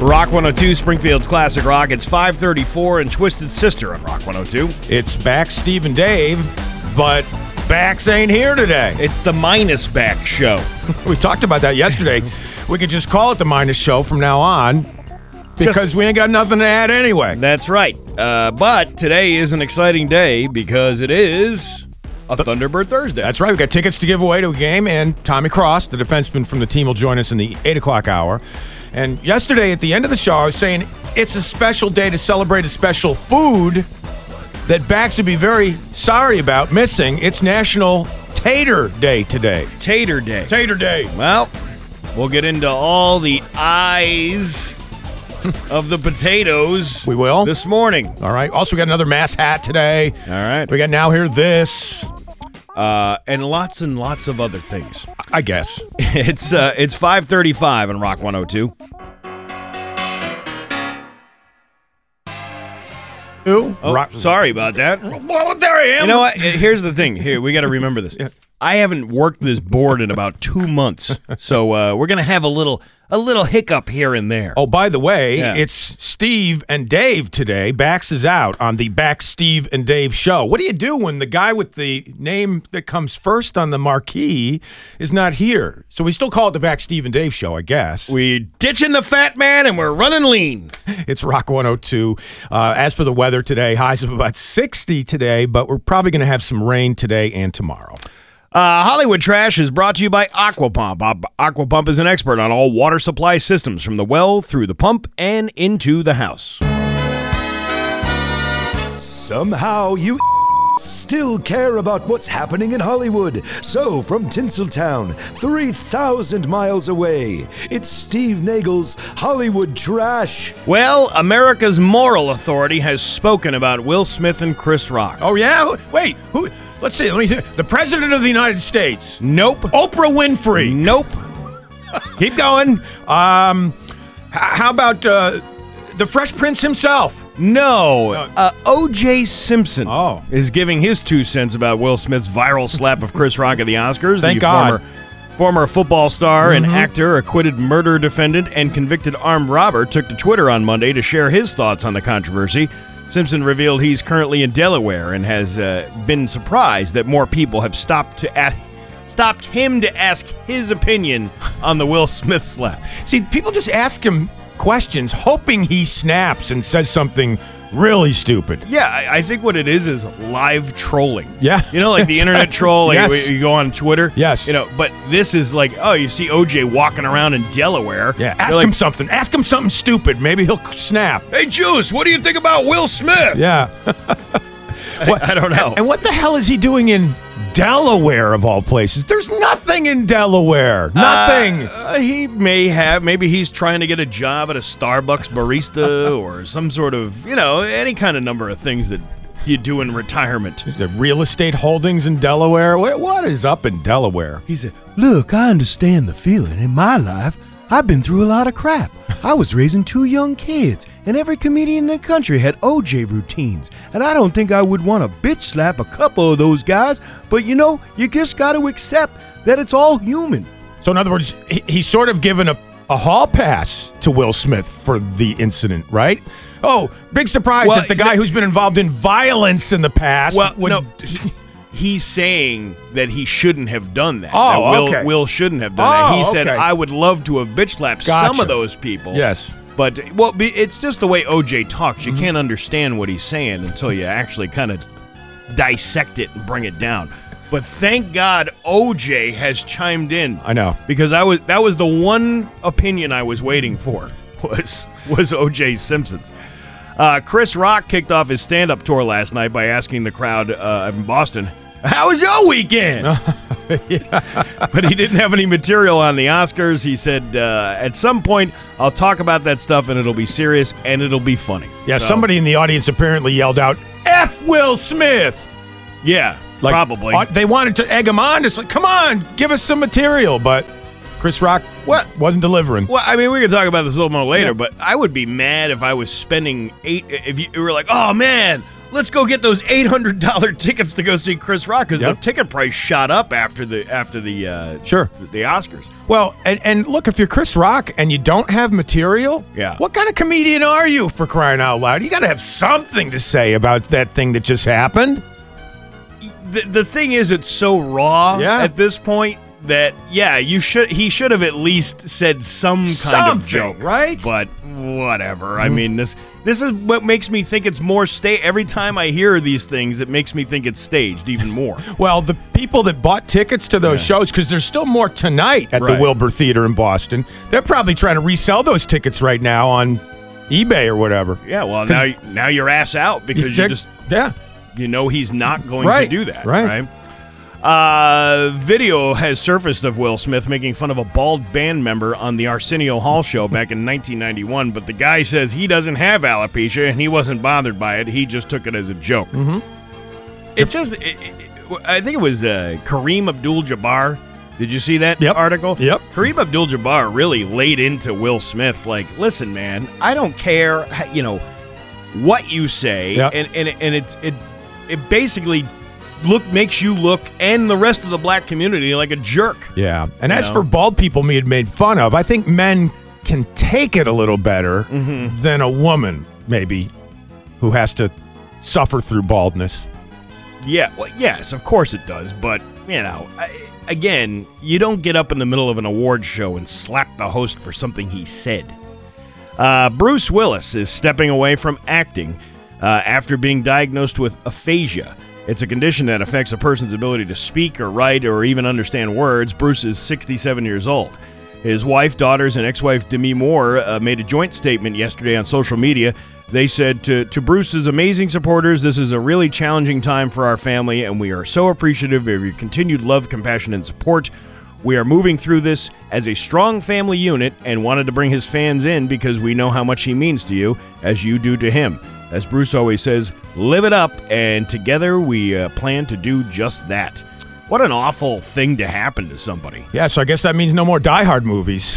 Rock 102, Springfield's Classic Rock. It's 534 and Twisted Sister on Rock 102. It's back, Steve and Dave, but Bax ain't here today. It's the Minus Back Show. We talked about that yesterday. we could just call it the Minus Show from now on because we ain't got nothing to add anyway. That's right. Uh, but today is an exciting day because it is a Thunderbird Thursday. That's right. We've got tickets to give away to a game, and Tommy Cross, the defenseman from the team, will join us in the 8 o'clock hour. And yesterday at the end of the show, I was saying it's a special day to celebrate a special food that Bax would be very sorry about missing. It's National Tater Day today. Tater Day. Tater Day. Well, we'll get into all the eyes of the potatoes. We will. this morning. All right. Also, we got another mass hat today. All right, We got now here this, uh, and lots and lots of other things. I guess. It's uh, it's 5:35 on Rock 102. Who? Oh, Rock- sorry about that. Well, there I am. You know what? Here's the thing. Here, we got to remember this. I haven't worked this board in about two months, so uh, we're gonna have a little a little hiccup here and there. Oh, by the way, Yeah. it's Steve and Dave today. Bax is out on the Back Steve and Dave show. What do you do when the guy with the name that comes first on the marquee is not here? So we still call it the Back Steve and Dave show, I guess. We ditching the fat man and we're running lean. It's Rock 102. Uh, as for the weather today, highs of about 60 today, but we're probably going to have some rain today and tomorrow. Uh, Hollywood Trash is brought to you by Aquapump. Aqu- Aquapump is an expert on all water supply systems from the well through the pump and into the house. Somehow you still care about what's happening in Hollywood. So, from Tinseltown, 3,000 miles away, it's Steve Nagel's Hollywood Trash. Well, America's moral authority has spoken about Will Smith and Chris Rock. Oh, yeah? Wait, who? Let's see. Let me see. The President of the United States, Nope. Oprah Winfrey. Nope. Keep going. Um, h- how about uh, the Fresh Prince himself? No. Uh, O.J. Simpson Oh. is giving his two cents about Will Smith's viral slap of Chris Rock at the Oscars. Thank the God. Mm-hmm. Former, former football star and actor, acquitted murder defendant, and convicted armed robber took to Twitter on Monday to share his thoughts on the controversy. Simpson revealed he's currently in Delaware and has uh, been surprised that more people have stopped to ask. Stopped him to ask his opinion on the Will Smith slap. See, people just ask him questions, hoping he snaps and says something really stupid. Yeah, I, I think what it is is live trolling. Yeah. you know, like the internet troll. Like Yes. you go on Twitter. Yes. you know, but this is like, oh, you see OJ walking around in Delaware. Yeah, You're ask like, him something. Ask him something stupid. Maybe he'll snap. Hey, Juice, what do you think about Will Smith? Yeah. I, I don't know. And what the hell is he doing in Delaware of all places? There's nothing in Delaware. Nothing. Uh, he may have. Maybe he's trying to get a job at a Starbucks barista or some sort of, you know, any kind of number of things that you do in retirement. the real estate holdings in Delaware. What, what is up in Delaware? He said, Look, I understand the feeling. In my life, I've been through a lot of crap. I was raising two young kids, and every comedian in the country had OJ routines. And I don't think I would want to bitch slap a couple of those guys, but you know, you just got to accept that it's all human. So, in other words, he, he's sort of given a, a hall pass to Will Smith for the incident, right? Oh, big surprise Well, that the guy who's been involved in violence in the past Well, would. no, he's saying that he shouldn't have done that. Oh, that Will, okay. Will shouldn't have done that. Oh, He said, okay. "I would love to have bitch slapped some of those people." Yes. but well, it's just the way OJ talks. Mm-hmm. You can't understand what he's saying until you actually kind of dissect it and bring it down. But thank God OJ has chimed in. I know. because I was that was the one opinion I was waiting for was was OJ Simpson's. Uh, Chris Rock kicked off his stand-up tour last night by asking the crowd uh, in Boston, "How was your weekend?" But he didn't have any material on the Oscars. He said, uh, "At some point, I'll talk about that stuff, and it'll be serious and it'll be funny." Yeah, So, somebody in the audience apparently yelled out, F Will Smith! yeah, probably. uh, they wanted to egg him on. Just like, come on, give us some material. But Chris Rock What? wasn't delivering. Well, I mean, we can talk about this a little more later, but I would be mad if I was spending eight. If you were like, "Oh man, let's go get those eight hundred dollar tickets to go see Chris Rock because Yep. the ticket price shot up after the after the uh, Sure. the Oscars. Well, and, and look, if you're Chris Rock and you don't have material, Yeah. what kind of comedian are you for crying out loud? You got to have something to say about that thing that just happened. The, the thing is, it's so raw Yeah. at this point that yeah, you should he should have at least said some kind of joke, right? But whatever. I mean this this is what makes me think it's more sta Every time I hear these things, it makes me think it's staged even more. Well, the people that bought tickets to those shows, because there's still more tonight at Right. the Wilbur Theater in Boston, they're probably trying to resell those tickets right now on eBay or whatever. yeah, well, now now you're ass out because you, check- just yeah. you know he's not going Right, to do that, right. right? Uh, video has surfaced of Will Smith making fun of a bald band member on the Arsenio Hall show back in 1991, but the guy says he doesn't have alopecia and he wasn't bothered by it. He just took it as a joke. Mm-hmm. It just, it, it- I think it was uh, Kareem Abdul-Jabbar. Did you see that Yep. article? Yep. Kareem Abdul-Jabbar really laid into Will Smith, like, listen, man, I don't care, you know, what you say, Yep. and and and it's it it basically look makes you look and the rest of the black community like a jerk. Yeah. And as know? for bald people me had made fun of, I think men can take it a little better Mm-hmm. than a woman, maybe, who has to suffer through baldness. Yeah, well, yes, of course it does, but you know, I, again, you don't get up in the middle of an award show and slap the host for something he said. Uh, Bruce Willis is stepping away from acting uh, after being diagnosed with aphasia. It's a condition that affects a person's ability to speak or write or even understand words. Bruce is 67 years old. His wife, daughters, and ex wife Demi Moore uh, made a joint statement yesterday on social media. They said to, to Bruce's amazing supporters, This is a really challenging time for our family, and we are so appreciative of your continued love, compassion, and support. We are moving through this as a strong family unit and wanted to bring his fans in because we know how much he means to you, as you do to him. As Bruce always says, live it up, and together we uh, plan to do just that. What an awful thing to happen to somebody. Yeah, so I guess that means no more Die Hard movies.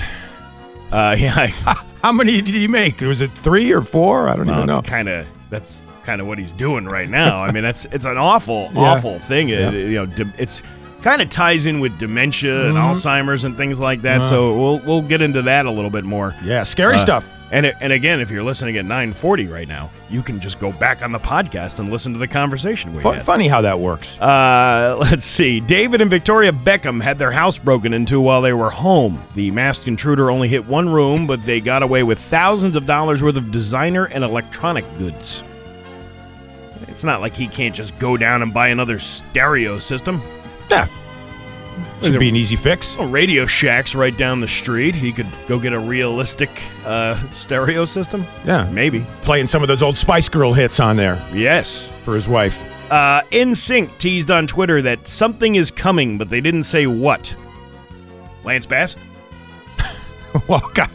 Uh, yeah, How many did he make? Was it three or four? I don't well, even know. kind of that's kind of what he's doing right now. I mean, that's it's an awful, Yeah. awful thing. Uh, Yeah. you know, it's kind of ties in with dementia and Mm-hmm. Alzheimer's and things like that. So we'll we'll get into that a little bit more. yeah, scary Uh, stuff. And it, and again, if you're listening at 9:40 right now, you can just go back on the podcast and listen to the conversation we Fu- had. funny how that works. Uh, let's see. David and Victoria Beckham had their house broken into while they were home. The masked intruder only hit one room, but they got away with thousands of dollars worth of designer and electronic goods. It's not like he can't just go down and buy another stereo system. Yeah. Should be an easy fix. Well, Radio Shack's right down the street. He could go get a realistic uh, stereo system. Yeah. Maybe. Playing some of those old Spice Girl hits on there Yes. for his wife. Uh, NSYNC teased on Twitter that something is coming, but they didn't say what. Lance Bass? Well, God.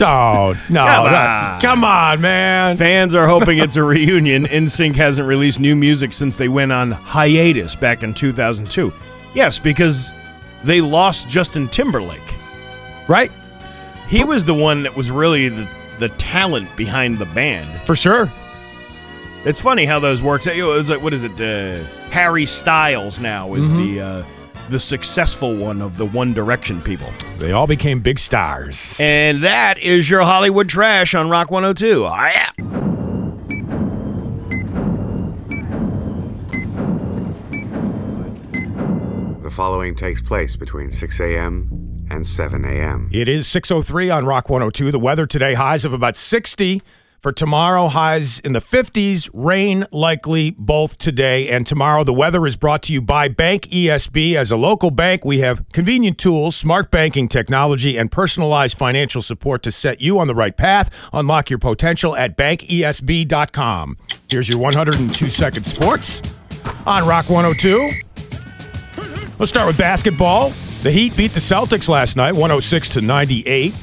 Oh, no. Come on. come on, man. Fans are hoping it's a reunion. NSYNC hasn't released new music since they went on hiatus back in 2002. Yes, because they lost Justin Timberlake. Right? He was the one that was really the, the talent behind the band. For sure. It's funny how those works. Know, It's like what is it? Uh, Harry Styles now is the uh, the successful one of the One Direction people. They all became big stars. And that is your Hollywood trash on Rock 102. Oh, yeah. The following takes place between 6 a.m. and 7 a.m. It is 603 on Rock 102. The weather today, highs of about 60. For tomorrow, highs in the 50s. Rain likely both today and tomorrow. The weather is brought to you by Bank ESB. As a local bank, we have convenient tools, smart banking technology, and personalized financial support to set you on the right path. Unlock your potential at bankesb.com. Here's your 102 second sports on Rock 102. Let's start with basketball. The Heat beat the Celtics last night, 106 to 98.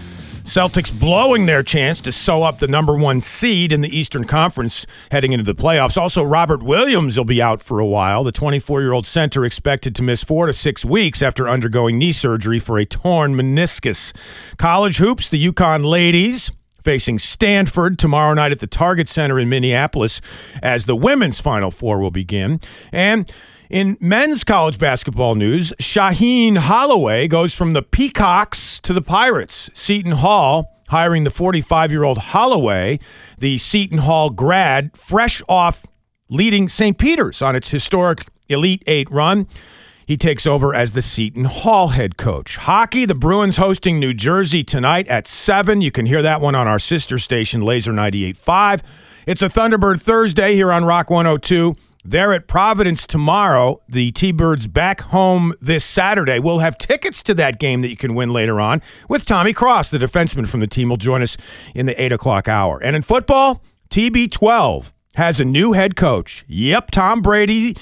Celtics blowing their chance to sew up the number one seed in the Eastern Conference heading into the playoffs. Also, Robert Williams will be out for a while. The 24 year old center expected to miss four to six weeks after undergoing knee surgery for a torn meniscus. College hoops, the UConn ladies facing Stanford tomorrow night at the Target Center in Minneapolis as the women's Final Four will begin. And in men's college basketball news, Shaheen Holloway goes from the Peacocks to the Pirates. Seton Hall hiring the 45 year old Holloway, the Seton Hall grad, fresh off leading St. Peter's on its historic Elite Eight run. He takes over as the Seton Hall head coach. Hockey, the Bruins hosting New Jersey tonight at 7. You can hear that one on our sister station, Laser 98.5. It's a Thunderbird Thursday here on Rock 102. They're at Providence tomorrow. The T Birds back home this Saturday. We'll have tickets to that game that you can win later on with Tommy Cross, the defenseman from the team, will join us in the 8 o'clock hour. And in football, TB12 has a new head coach. Yep, Tom Brady.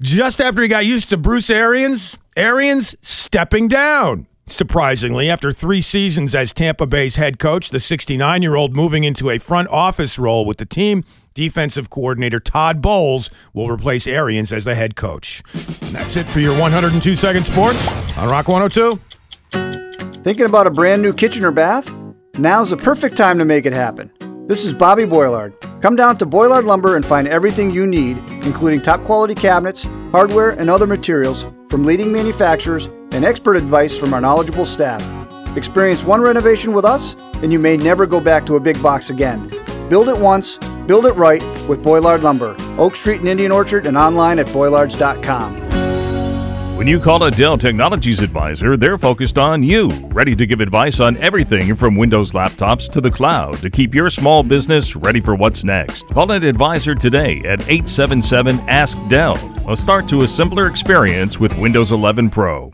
Just after he got used to Bruce Arians, Arians stepping down. Surprisingly, after three seasons as Tampa Bay's head coach, the 69 year old moving into a front office role with the team, defensive coordinator Todd Bowles will replace Arians as the head coach. And that's it for your 102 second sports on Rock 102. Thinking about a brand new kitchen or bath? Now's the perfect time to make it happen. This is Bobby Boylard. Come down to Boylard Lumber and find everything you need, including top quality cabinets, hardware, and other materials from leading manufacturers and expert advice from our knowledgeable staff. Experience one renovation with us, and you may never go back to a big box again. Build it once, build it right with Boylard Lumber, Oak Street and Indian Orchard, and online at boylards.com. When you call a Dell Technologies advisor, they're focused on you, ready to give advice on everything from Windows laptops to the cloud to keep your small business ready for what's next. Call an advisor today at 877 Ask Dell. A start to a simpler experience with Windows 11 Pro.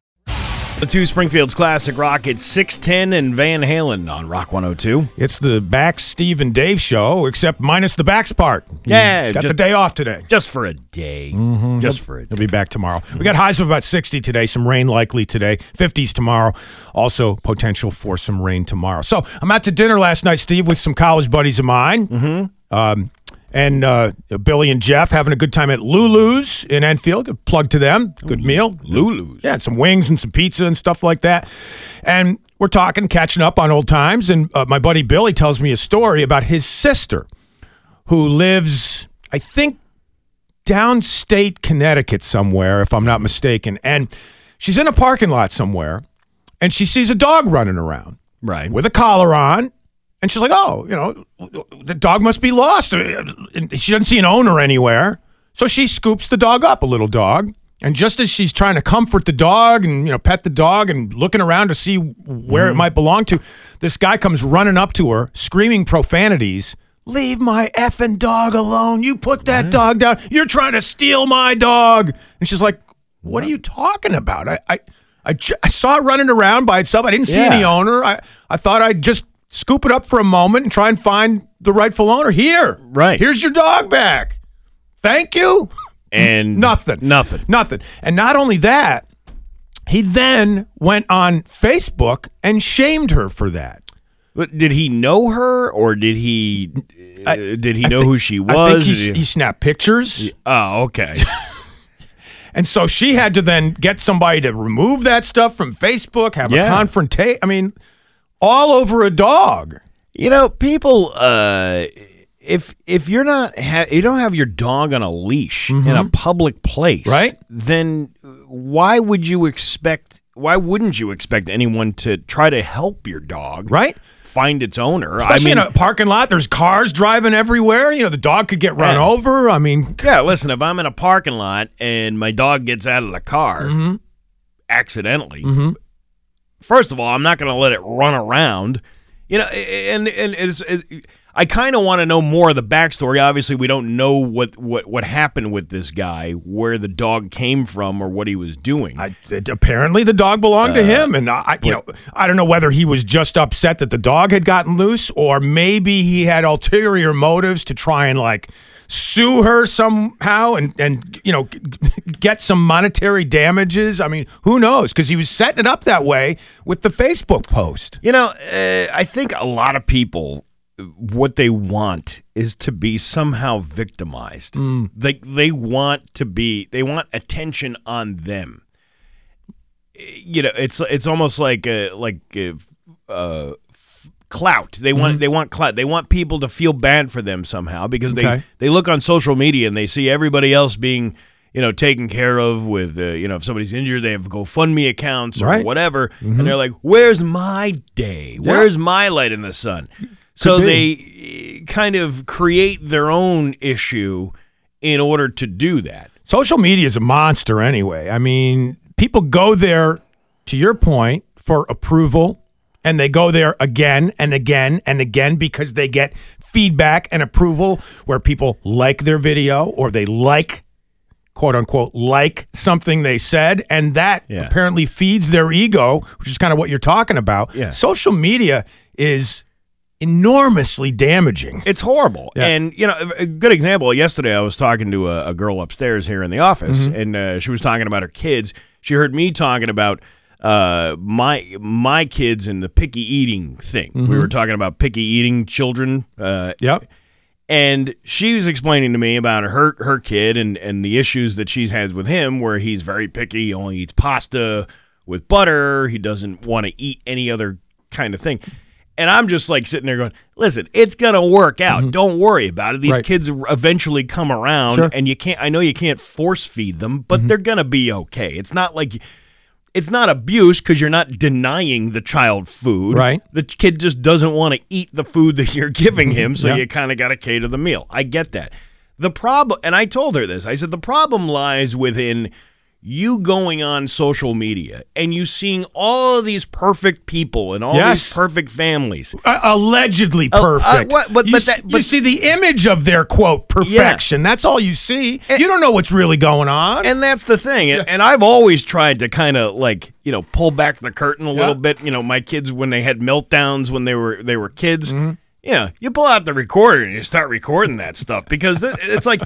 The two Springfield's classic rock. It's 610 and Van Halen on Rock 102. It's the Bax, Steve, and Dave show, except minus the Bax part. Yeah, got just- the day off today. Just for a day. Just for a day. He'll be back tomorrow. We got highs of about 60 today, some rain likely today, 50s tomorrow. Also, potential for some rain tomorrow. So, I'm out to dinner last night, Steve, with some college buddies of mine. Mm-hmm. Um, and uh, Billy and Jeff having a good time at Lulu's in Enfield. Good plug to them. Good meal. Lulu's. Yeah, some wings and some pizza and stuff like that. And we're talking, catching up on old times. And uh, my buddy Billy tells me a story about his sister who lives, I think, downstate Connecticut somewhere, if I'm not mistaken. And she's in a parking lot somewhere and she sees a dog running around Right. with a collar on. And she's like, oh, you know, the dog must be lost. And She doesn't see an owner anywhere. So she scoops the dog up, a little dog. And just as she's trying to comfort the dog and, you know, pet the dog and looking around to see where it mm-hmm. might belong to, this guy comes running up to her, screaming profanities. Leave my effing dog alone. You put that dog down. You're trying to steal my dog. And she's like, What are you talking about? I, I, I, ju- I saw it running around by itself. I didn't see any owner. I, I thought I'd just scoop it up for a moment and try and find the rightful owner. Here. Right. Here's your dog back. Thank you. And Nothing. Nothing. Nothing. And not only that, he then went on Facebook and shamed her for that. But did he know her or did he uh, did he I know think- who she was? I think he, he snapped pictures. oh, okay. And so she had to then get somebody to remove that stuff from Facebook, have a Yeah. confrontation. I mean, all over a dog. You know, people. Uh, if if you're not ha- you don't have your dog on a leash in a public place, Mm-hmm. Right. Then why would you expect? Why wouldn't you expect anyone to try to help your dog? Right. Find its owner. Especially I mean, in a parking lot, there's cars driving everywhere. You know, the dog could get run Yeah. over. I mean, yeah. Listen, if I'm in a parking lot and my dog gets out of the car Mm-hmm. accidentally, first of all, I'm not going to let it run around. You know, and and it's. It, I kind of want to know more of the backstory. Obviously, we don't know what, what, what happened with this guy, where the dog came from, or what he was doing. I, it- apparently the dog belonged to him, and I, I- you know, I don't know whether he was just upset that the dog had gotten loose, or maybe he had ulterior motives to try and like sue her somehow and and you know get some monetary damages. I mean, who knows? Because he was setting it up that way with the Facebook post. You know, uh, I think a lot of people, what they want is to be somehow victimized. They they want to be, they want attention on them. You know, it's it's almost like uh like uh, uh, f- clout. They want they want clout. They want people to feel bad for them somehow because they Okay. they look on social media and they see everybody else being you know taken care of with uh, you know if somebody's injured they have GoFundMe accounts or Right. Mm-hmm. whatever and they're like where's my day where's my light in the sun so be. they uh, kind of create their own issue in order to do that Social media is a monster anyway. I mean, people go there, to your point, for approval, and they go there again and again and again because they get feedback and approval where people like their video or they like, quote unquote, like something they said. And that Yeah. apparently feeds their ego, which is kind of what you're talking about. Yeah. Social media is enormously damaging. It's horrible. Yeah. And, you know, a a good example yesterday, I was talking to a, a girl upstairs here in the office, Mm-hmm. and uh, she was talking about her kids. She heard me talking about uh, my my kids and the picky eating thing. We Mm-hmm. were talking about picky eating children. Uh, Yep. and she was explaining to me about her her kid and and the issues that she's had with him where he's very picky he only eats pasta with butter he doesn't want to eat any other kind of thing and i'm just like sitting there going listen it's gonna work out don't worry about it these Mm-hmm. Right. kids eventually come around Sure. Mm-hmm. and you can't i know you can't force feed them but they're gonna be okay it's not like it's not abuse because you're not denying the child food. Right. The kid just doesn't want to eat the food that you're giving him, so Yeah. you kind of got to cater the meal. I get that. The problem, and I told her this, I said, the problem lies within you going on social media and you seeing all of these perfect people and all Yes. these perfect families. Uh, allegedly uh, perfect. what- but- you, but that- you see the image of their quote perfection. That's all you see. you don't know what's really going on. And that's the thing. And, and I've always tried to kind of like, you know, pull back the curtain a little bit. You know, my kids when they had meltdowns when they were they were kids. Mm-hmm. You know, you pull out the recorder and you start recording that stuff because it's like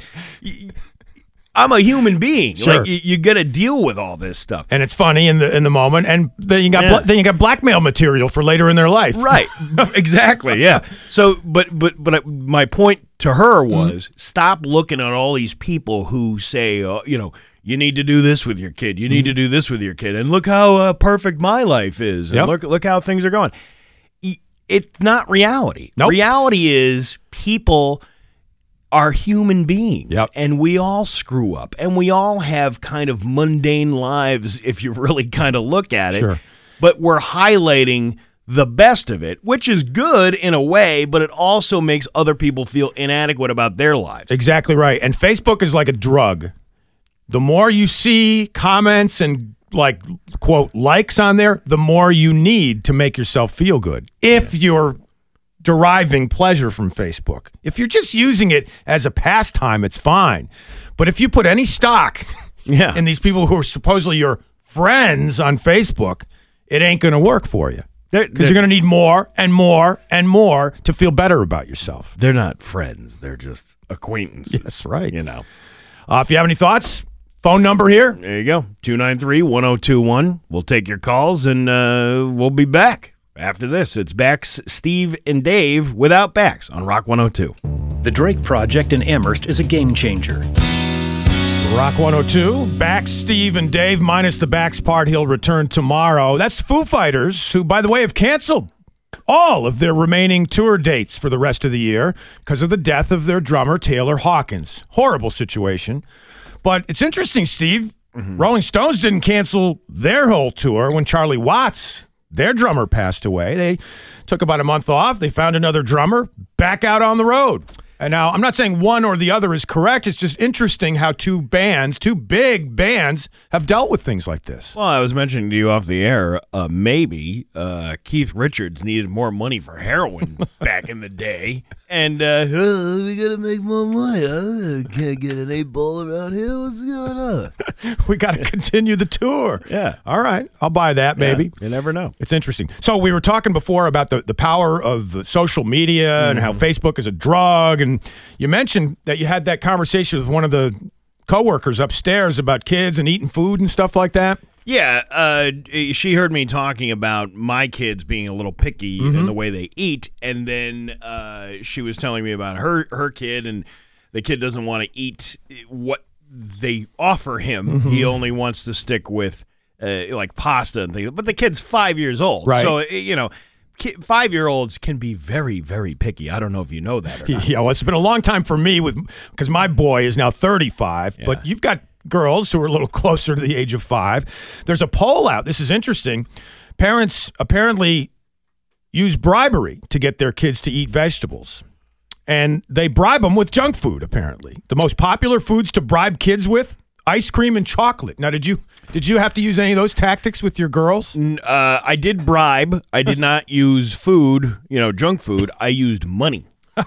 I'm a human being. Sure. Like you, you got to deal with all this stuff. and it's funny in the in the moment, and then you got Yeah. bla- then you got blackmail material for later in their life. Right. exactly. Yeah. So, but but but my point to her was stop looking at all these people who say, uh, you know, you need to do this with your kid. You need to do this with your kid, and look how uh, perfect my life is. And Yep. look look how things are going. It's not reality. Nope. Reality is people are human beings Yep. and we all screw up and we all have kind of mundane lives if you really kind of look at it Sure. but we're highlighting the best of it which is good in a way but it also makes other people feel inadequate about their lives Exactly right. And Facebook is like a drug. The more you see comments and like quote likes on there, the more you need to make yourself feel good. If you're deriving pleasure from Facebook. If you're just using it as a pastime, it's fine. But if you put any stock Yeah. in these people who are supposedly your friends on Facebook, it ain't going to work for you. Because you're going to need more and more and more to feel better about yourself. they're not friends they're just acquaintances That's right. you know Uh, if you have any thoughts, phone number here. there you go 293-1021 we'll take your calls and uh, we'll be back after this it's Bax, Steve, and Dave without Bax on Rock 102. The Drake Project in Amherst is a game changer. Rock 102. Bax, Steve, and Dave, minus the Bax part. He'll return tomorrow. That's Foo Fighters, who, by the way, have canceled all of their remaining tour dates for the rest of the year because of the death of their drummer, Taylor Hawkins. Horrible situation. But it's interesting, Steve. Mm-hmm. Rolling Stones didn't cancel their whole tour when Charlie Watts, their drummer, passed away. They took about a month off. They found another drummer, back out on the road. And now I'm not saying one or the other is correct. It's just interesting how two bands, two big bands, have dealt with things like this. Well, I was mentioning to you off the air, uh, maybe uh, Keith Richards needed more money for heroin back in the day. And uh, "Oh, we got to make more money. I can't get an eight ball around here. What's going on? We got to continue the tour. Yeah. All right. I'll buy that, maybe. Yeah, you never know. It's interesting. So we were talking before about the, the power of social media and how Facebook is a drug, and you mentioned that you had that conversation with one of the coworkers upstairs about kids and eating food and stuff like that. Yeah, uh, she heard me talking about my kids being a little picky in the way they eat, and then uh, she was telling me about her her kid, and the kid doesn't want to eat what they offer him. He only wants to stick with uh, like pasta and things. But the kid's five years old, Right. so you know. Five year olds can be very, very picky. I don't know if you know that. Yeah, well, it's been a long time for me with because my boy is now 35, Yeah. but you've got girls who are a little closer to the age of five. There's a poll out. This is interesting. Parents apparently use bribery to get their kids to eat vegetables. And they bribe them with junk food, apparently. The most popular foods to bribe kids with ice cream and chocolate. Now, did you did you have to use any of those tactics with your girls? Uh, I did bribe. I did not use food, you know, junk food. I used money.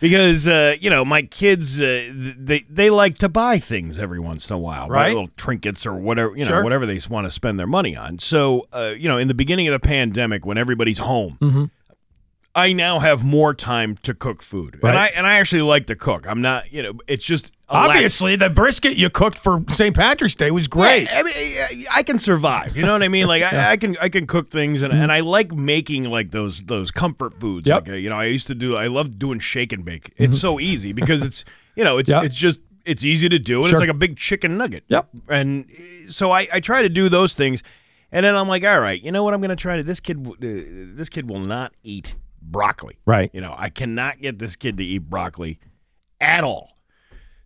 because uh, you know my kids, uh, they they like to buy things every once in a while, Right. Little trinkets or whatever, you know, Sure. whatever they want to spend their money on. So, uh, you know, in the beginning of the pandemic, when everybody's home, Mm-hmm. I now have more time to cook food, Right. and I and I actually like to cook. I'm not, you know, it's just Obviously, the brisket you cooked for St. Patrick's Day was great. Yeah, I mean, I- can survive. You know what I mean? Like I, I can, I can cook things, and, and I like making like those those comfort foods. Yep. Like, uh, you know, I used to do. I love doing shake and bake. It's so easy because it's you know it's Yep. it's just it's easy to do, and Sure. it's like a big chicken nugget. Yep. And uh, so I I try to do those things, and then I'm like, all right, you know what? I'm going to try to. This kid, uh, this kid will not eat broccoli. Right. You know, I cannot get this kid to eat broccoli at all.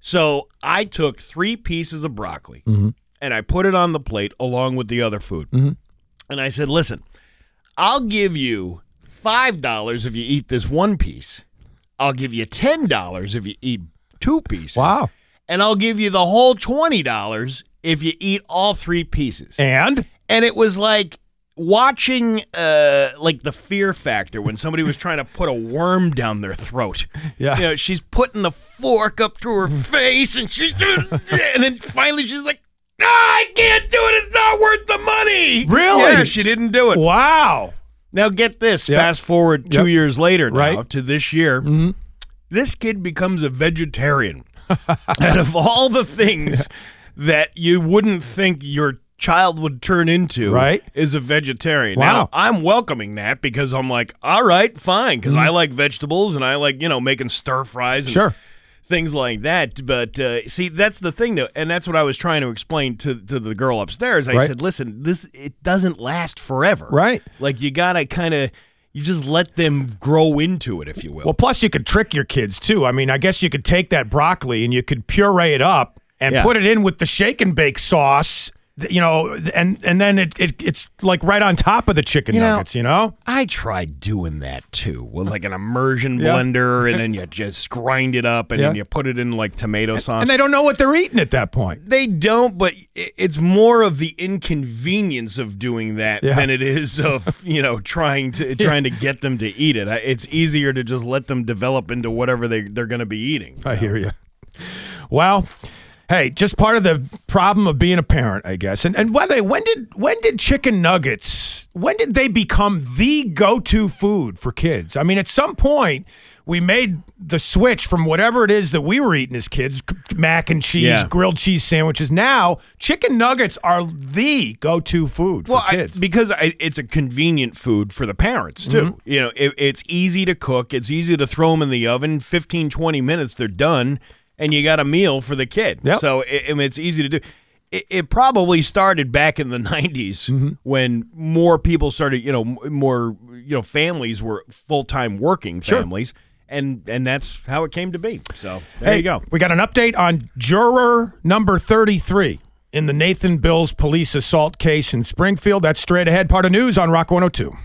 So I took three pieces of broccoli mm-hmm. and I put it on the plate along with the other food. Mm-hmm. And I said, listen, I'll give you $5 if you eat this one piece. I'll give you $10 if you eat two pieces. Wow. And I'll give you the whole $20 if you eat all three pieces And and it was like watching uh like the fear factor when somebody was trying to put a worm down their throat Yeah. you know she's putting the fork up to her face and she's doing and then finally she's like "Ah, i can't do it it's not worth the money Really? yeah she didn't do it wow. now get this Yep. fast forward two Yep. years later now Right. Mm-hmm. to this year this kid becomes a vegetarian out of all the things that you wouldn't think your child would turn into Right. is a vegetarian. Wow. Now, I'm welcoming that because I'm like, all right, fine, because I like vegetables and I like, you know, making stir fries and Mm-hmm. Sure. things like that. But uh, see, that's the thing, though, and that's what I was trying to explain to, to the girl upstairs. I Right. said, listen, this it doesn't last forever. Right. Like you gotta kind of. You just let them grow into it, if you will. Well, plus you could trick your kids too. I mean, I guess you could take that broccoli and you could puree it up and Yeah. put it in with the shake and bake sauce. You know, and and then it, it it's like right on top of the chicken You know, nuggets. You know, I tried doing that too, with like an immersion Yeah. blender, and then you just grind it up, and then you put it in like tomato sauce. and they don't know what they're eating at that point. They don't, but it's more of the inconvenience of doing that Yeah. than it is of you know trying to trying to get them to eat it. It's easier to just let them develop into whatever they they're going to be eating. I hear you. Well, hey, just part of the problem of being a parent, I guess. And and by the way, when did when did chicken nuggets? When did they become the go-to food for kids? I mean, at some point we made the switch from whatever it is that we were eating as kids, mac and cheese, Yeah. grilled cheese sandwiches. Now, chicken nuggets are the go-to food for well, I- kids. because I, it's a convenient food for the parents too. Mm-hmm. You know, it, it's easy to cook. It's easy to throw them in the oven. 15, 20 minutes, they're done, and you got a meal for the kid. Yep. So it, it's easy to do. It, it probably started back in the 90s Mm-hmm. when more people started. You know, more you know families were full time working Sure. families. And, and that's how it came to be. So there Hey, you go. We got an update on juror number 33 in the Nathan Bills police assault case in Springfield. That's straight ahead. Part of news on Rock 102.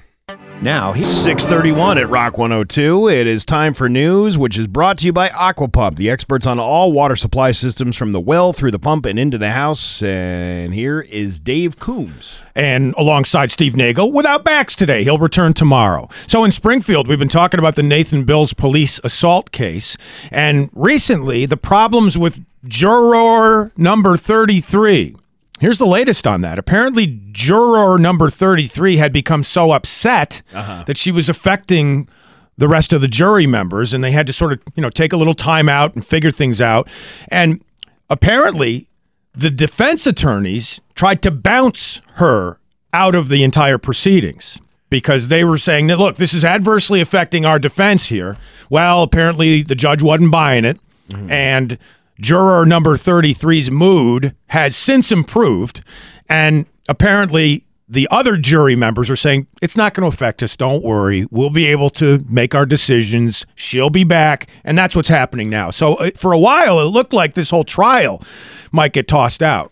Now he's 631 at Rock 102. It is time for news, which is brought to you by Aquapump, the experts on all water supply systems from the well through the pump and into the house. And here is Dave Coombs. and alongside Steve Nagel without Bax today. He'll return tomorrow. So in Springfield, we've been talking about the Nathan Bills police assault case, and recently the problems with juror number 33. Here's the latest on that. Apparently, juror number 33 had become so upset uh-huh. that she was affecting the rest of the jury members, and they had to sort of, you know, take a little time out and figure things out. And apparently, the defense attorneys tried to bounce her out of the entire proceedings because they were saying that look this is adversely affecting our defense here well apparently the judge wasn't buying it mm-hmm. and juror number 33's mood has since improved and apparently the other jury members are saying it's not going to affect us. Don't worry. We'll be able to make our decisions. She'll be back. And that's what's happening now. So uh, for a while, it looked like this whole trial might get tossed out.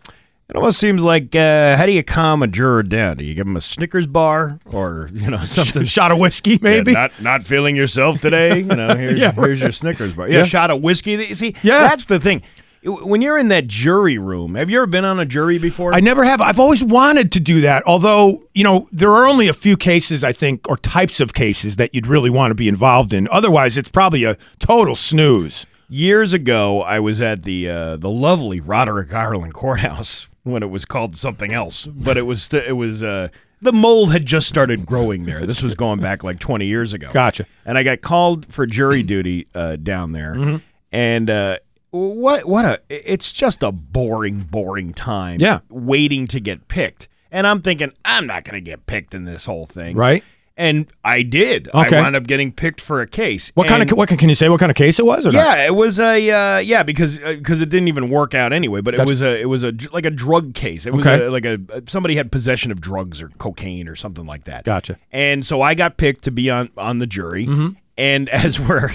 It almost seems like uh, how do you calm a juror down? Do you give him a Snickers bar or you know something? Shot of whiskey, maybe? Yeah, not not feeling yourself today. You know, here's Yeah, here's your. Snickers bar. Yeah, Yeah. shot of whiskey. That You See, Yeah. that's the thing. When you're in that jury room, have you ever been on a jury before? I never have. I've always wanted to do that. Although, you know, there are only a few cases, I think, or types of cases that you'd really want to be involved in. Otherwise, it's probably a total snooze. Years ago, I was at the uh, the lovely Roderick Ireland courthouse when it was called something else, but it was st- it was uh, the mold had just started growing there. This was going back like 20 years ago. Gotcha. And I got called for jury duty uh, down there, Mm-hmm. and uh, what what a it's just a boring boring time. Yeah. waiting to get picked, and I'm thinking I'm not going to get picked in this whole thing, Right? And I did. Okay. I wound up getting picked for a case. What kind of what can, you say? What kind of case it was? Or not? yeah, it was a uh, yeah because because it didn't even work out anyway. But it was a it was a like a drug case. It was Okay. a, like a somebody had possession of drugs or cocaine or something like that. Gotcha. And so I got picked to be on on the jury. Mm-hmm. And as we're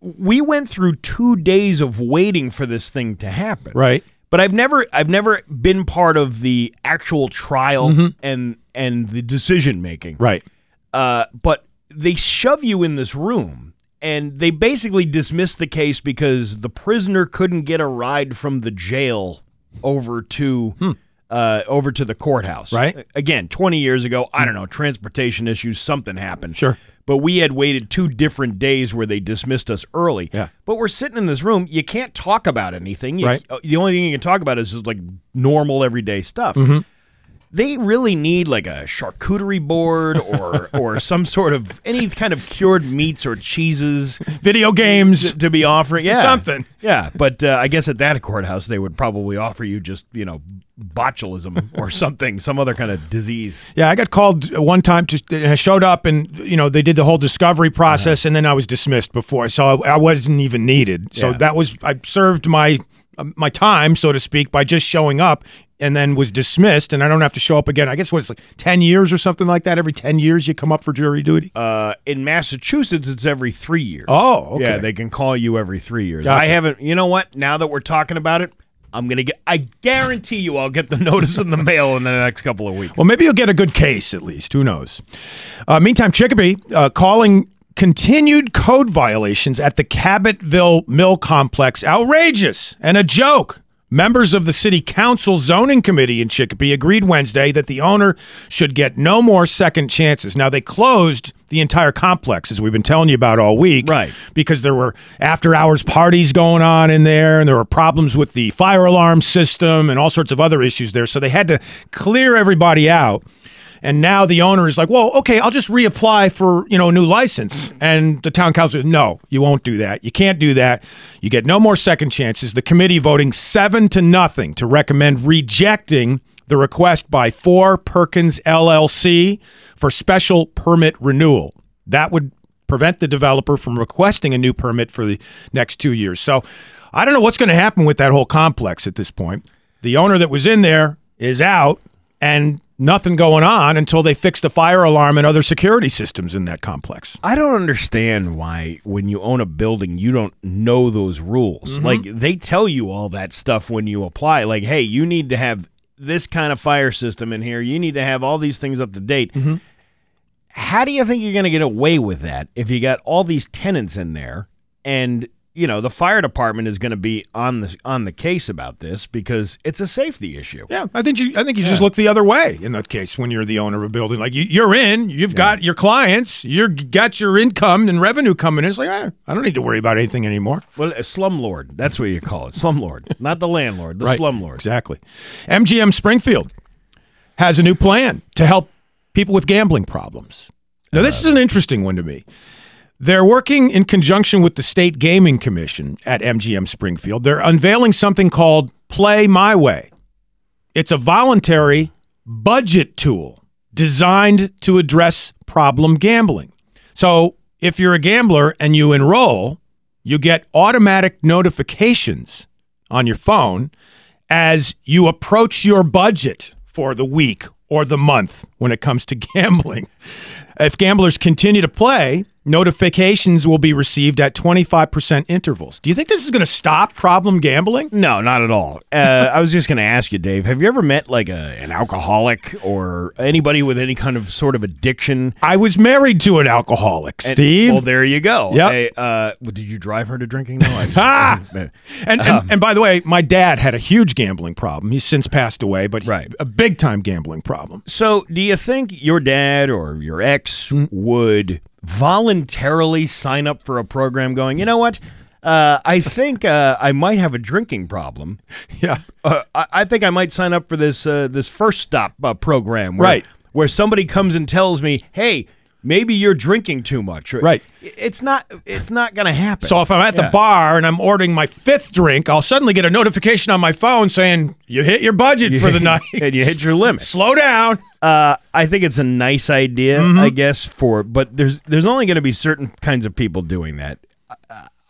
we went through two days of waiting for this thing to happen. Right. But I've never I've never been part of the actual trial and and the decision making. Mm-hmm. Right. Uh, but they shove you in this room and they basically dismiss the case because the prisoner couldn't get a ride from the jail over to uh, over to the courthouse. Hmm. Right. Again, 20 years ago, I don't know, transportation issues, something happened. Sure. But we had waited two different days where they dismissed us early. Yeah. But we're sitting in this room. You can't talk about anything. You- Right. The only thing you can talk about is just like normal everyday stuff Mm-hmm. They really need like a charcuterie board or or some sort of any kind of cured meats or cheeses Video games. to, to be offering. Yeah, Something. Yeah, but uh, I guess at that courthouse they would probably offer you just you know botulism or something, some other kind of disease. Yeah, I got called one time to and I showed up and you know they did the whole discovery process and then I was dismissed before, so I, I wasn't even needed. So Yeah. that was I served my um, my time, so to speak, by just showing up and then was dismissed, and I don't have to show up again. I guess what it's like ten years or something like that. Every ten years you come up for jury duty. Uh, in Massachusetts, it's every three years. Oh, okay. Yeah, they can call you every three years. Gotcha. I haven't. You know what? Now that we're talking about it. I'm gonna get. I guarantee you, I'll get the notice in the mail in the next couple of weeks. Well, maybe you'll get a good case at least. Who knows? Uh, meantime, Chicopee uh, calling continued code violations at the Cabotville Mill Complex outrageous and a joke. Members of the City Council Zoning Committee in Chicopee agreed Wednesday that the owner should get no more second chances. Now, they closed the entire complex, as we've been telling you about all week. Right. Because there were after hours parties going on in there, and there were problems with the fire alarm system and all sorts of other issues there. So they had to clear everybody out. And now the owner is like, well, okay, I'll just reapply for, you know, a new license. And the town council, says, no, you won't do that. You can't do that. You get no more second chances. The committee voting seven to nothing to recommend rejecting the request by Four Perkins LLC for special permit renewal. That would prevent the developer from requesting a new permit for the next two years. So I don't know what's going to happen with that whole complex at this point. The owner that was in there is out and nothing going on until they fix the fire alarm and other security systems in that complex. I don't understand why when you own a building you don't know those rules. Mm-hmm. Like they tell you all that stuff when you apply. Like, hey, you need to have this kind of fire system in here. You need to have all these things up to date. Mm-hmm. How do you think you're going to get away with that if you got all these tenants in there and you know the fire department is going to be on the on the case about this because it's a safety issue. Yeah, I think you. I think you just look the other way in that case when you're the owner of a building. Like you, you're in, you've got your clients, you've got your income and revenue coming in. It's like eh, I don't need to worry about anything anymore. Well, a slumlord, that's what you call it. Slumlord, not the landlord, the slumlord. Exactly. MGM Springfield has a new plan to help people with gambling problems. Now, this is an interesting one to me. They're working in conjunction with the State Gaming Commission at MGM Springfield. They're unveiling something called Play My Way. It's a voluntary budget tool designed to address problem gambling. So, if you're a gambler and you enroll, you get automatic notifications on your phone as you approach your budget for the week or the month when it comes to gambling. If gamblers continue to play, notifications will be received at 25% intervals. Do you think this is going to stop problem gambling? No, not at all. Uh, I was just going to ask you, Dave. Have you ever met like a, an alcoholic or anybody with any kind of sort of addiction? I was married to an alcoholic, And- Steve. well, there you go. Yep. Hey, uh, well, did you drive her to drinking? No. I, Ah! And, and and by the way, my dad had a huge gambling problem. He's since passed away, but Right. a big time gambling problem. So, do you think your dad or your ex Hmm. would voluntarily sign up for a program going, you know what? Uh, I think uh, I might have a drinking problem. Yeah. Uh, I, I think I might sign up for this uh, this first stop uh, program, where, Right. Where somebody comes and tells me, "Hey, maybe you're drinking too much." Right. It's not. It's not going to happen. So if I'm at the bar and I'm ordering my fifth drink, I'll suddenly get a notification on my phone saying you hit your budget for the night and you hit your limit. Slow down. Uh, I think it's a nice idea, Mm-hmm. I guess, for but there's there's only going to be certain kinds of people doing that.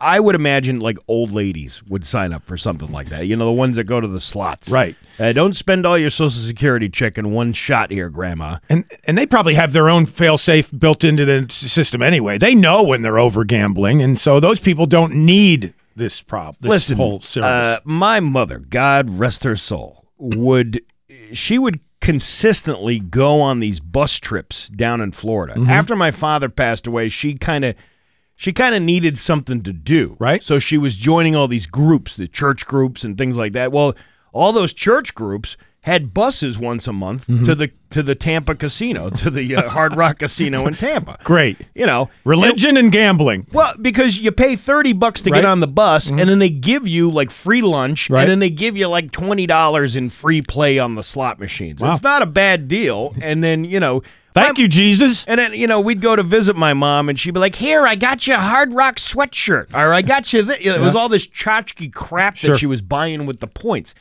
I- would imagine like old ladies would sign up for something like that. You know, the ones that go to the slots. Right. Uh, don't spend all your social security check in one shot here, Grandma. And and they probably have their own fail-safe built into the system anyway. They know when they're over gambling, and so those people don't need this prop. This Listen, whole service. uh, my mother, God rest her soul, would she would consistently go on these bus trips down in Florida. Mm-hmm. After my father passed away, she kind of she kind of needed something to do, Right. So she was joining all these groups, the church groups and things like that. Well, all those church groups had buses once a month Mm-hmm. to the to the Tampa casino, to the uh, Hard Rock Casino in Tampa. Great. You know, Religion and gambling. well, because you pay thirty bucks to Right. get on the bus, and then they give you like free lunch, Right. and then they give you like twenty dollars in free play on the slot machines. Wow. It's not a bad deal. And then you know, Thank you, Jesus. and then you know we'd go to visit my mom, and she'd be like, "Here, I got you a Hard Rock sweatshirt, or I got you." This. It was all this tchotchke crap Sure. that she was buying with the points.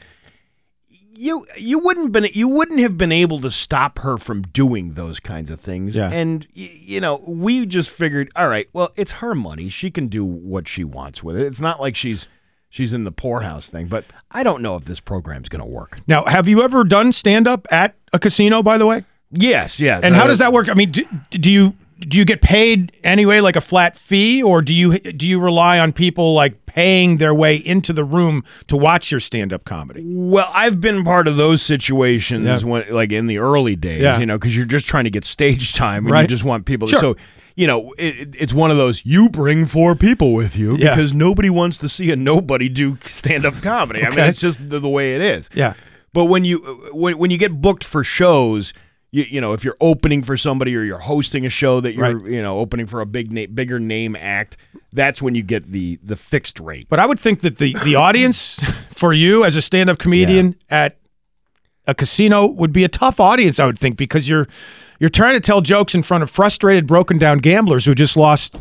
You you wouldn't been you wouldn't have been able to stop her from doing those kinds of things. Yeah. And y- you know, we just figured, all right, well, it's her money. She can do what she wants with it. It's not like she's she's in the poorhouse thing. But I don't know if this program's going to work. Now, have you ever done stand-up at a casino? By the way, Yes, yes. and how Uh, does that work? I mean, do, do you do you get paid anyway, like a flat fee, or do you do you rely on people like paying their way into the room to watch your stand-up comedy? Well, I've been part of those situations Yeah. when, like in the early days, Yeah. you know, because you're just trying to get stage time and you just want people. Sure. So, you know, it, it- it's one of those you bring four people with you Yeah. because nobody wants to see a nobody do stand up comedy. I mean, it's just the, the way it is. Yeah. But when you when, when you get booked for shows, you, you know, if you're opening for somebody or you're hosting a show that you're Right. you know opening for a big na- bigger name act, that's when you get the the fixed rate. But I would think that the the audience for you as a stand-up comedian at a casino would be a tough audience. I would think because you're you're trying to tell jokes in front of frustrated, broken down gamblers who just lost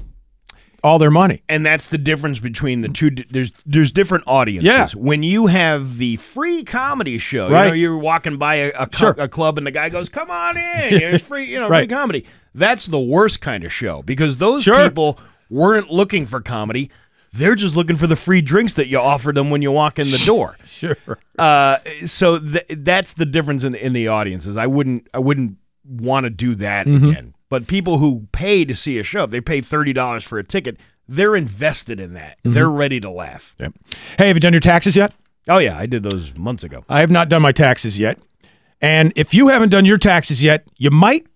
all their money. and that's the difference between the two. There's there's different audiences. Yeah. When you have the free comedy show, you Right. know, you're walking by a, a, Sure. a club and the guy goes, "Come on in, it's free." You know, Right. free comedy. That's the worst kind of show because those Sure. people weren't looking for comedy. They're just looking for the free drinks that you offered them when you walk in the door. Sure. Uh, so th- that's the difference in in the audiences. I wouldn't I wouldn't want to do that Mm-hmm. again. But people who pay to see a show, if they pay thirty dollars for a ticket, they're invested in that. Mm-hmm. They're ready to laugh. Hey, have you done your taxes yet? Oh yeah, I did those months ago. I have not done my taxes yet. And if you haven't done your taxes yet, you might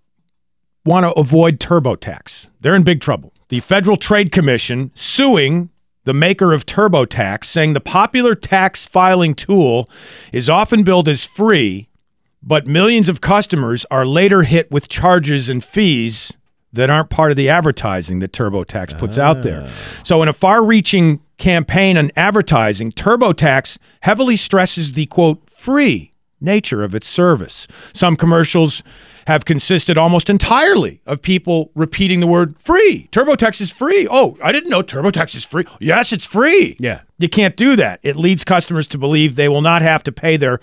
want to avoid TurboTax. They're in big trouble. The Federal Trade Commission suing the maker of TurboTax, saying the popular tax filing tool is often billed as free, but millions of customers are later hit with charges and fees that aren't part of the advertising that TurboTax puts out there. Ah. So, in a far reaching campaign on advertising, TurboTax heavily stresses the quote, free nature of its service. Some commercials have consisted almost entirely of people repeating the word free. TurboTax is free. Oh, I didn't know TurboTax is free. Yes, it's free. Yeah. You can't do that. It leads customers to believe they will not have to pay their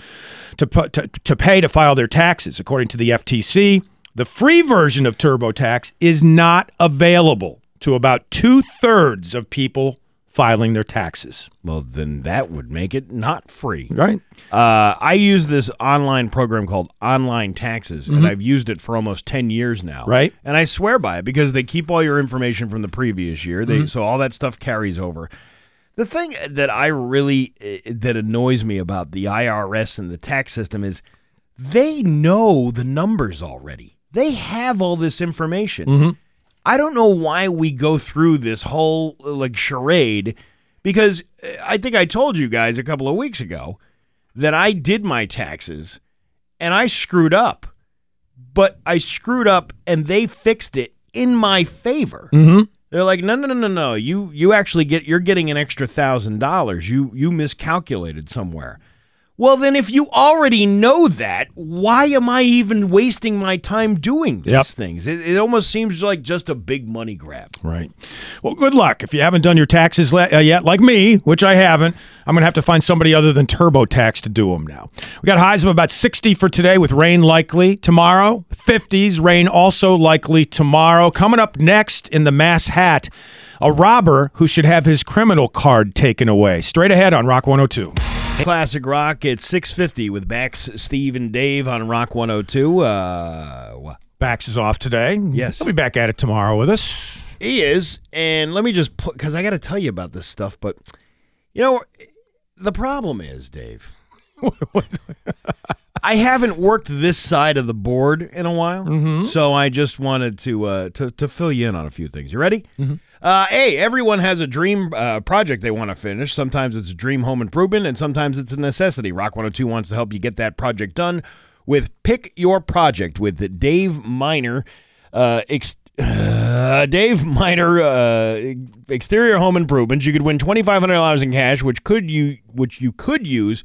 to put to, to pay to file their taxes. According to the FTC, the free version of TurboTax is not available to about two thirds of people filing their taxes. Well, then that would make it not free. Right. Uh, I use this online program called Online Taxes, and I've used it for almost ten years now. Mm-hmm. Right. and I swear by it because they keep all your information from the previous year. Mm-hmm. They so all that stuff carries over. The thing that I really uh, that annoys me about the IRS and the tax system is they know the numbers already. They have all this information. Mm-hmm. I don't know why we go through this whole like charade because uh, I think I told you guys a couple of weeks ago that I did my taxes and I screwed up. But I screwed up and they fixed it in my favor. Mm-hmm. They're like, no, no, no, no, no. You you actually get you're getting an extra thousand dollars. You you miscalculated somewhere. Well, then if you already know that, why am I even wasting my time doing these Yep. things? It, it almost seems like just a big money grab. Right. Well, good luck. If you haven't done your taxes le- uh, yet, like me, which I haven't, I'm going to have to find somebody other than TurboTax to do them now. We got highs of about 60 for today with rain likely tomorrow. 50s, rain also likely tomorrow. Coming up next in the Mass Hat, a robber who should have his criminal card taken away. Straight ahead on Rock 102. Classic Rock at 650 with Bax, Steve, and Dave on Rock 102. Uh, Bax is off today. Yes. He'll be back at it tomorrow with us. He is, and let me just put because I got to tell you about this stuff. But you know, the problem is, Dave. I haven't worked this side of the board in a while, so I just wanted to uh, to to fill you in on a few things. You ready? Uh, hey, everyone has a dream uh, project they want to finish. Sometimes it's a dream home improvement, and sometimes it's a necessity. Rock 102 wants to help you get that project done with Pick Your Project with Dave Miner. Uh, ex- uh, Dave Miner, uh, exterior home improvements. You could win twenty five hundred dollars in cash, which could you which you could use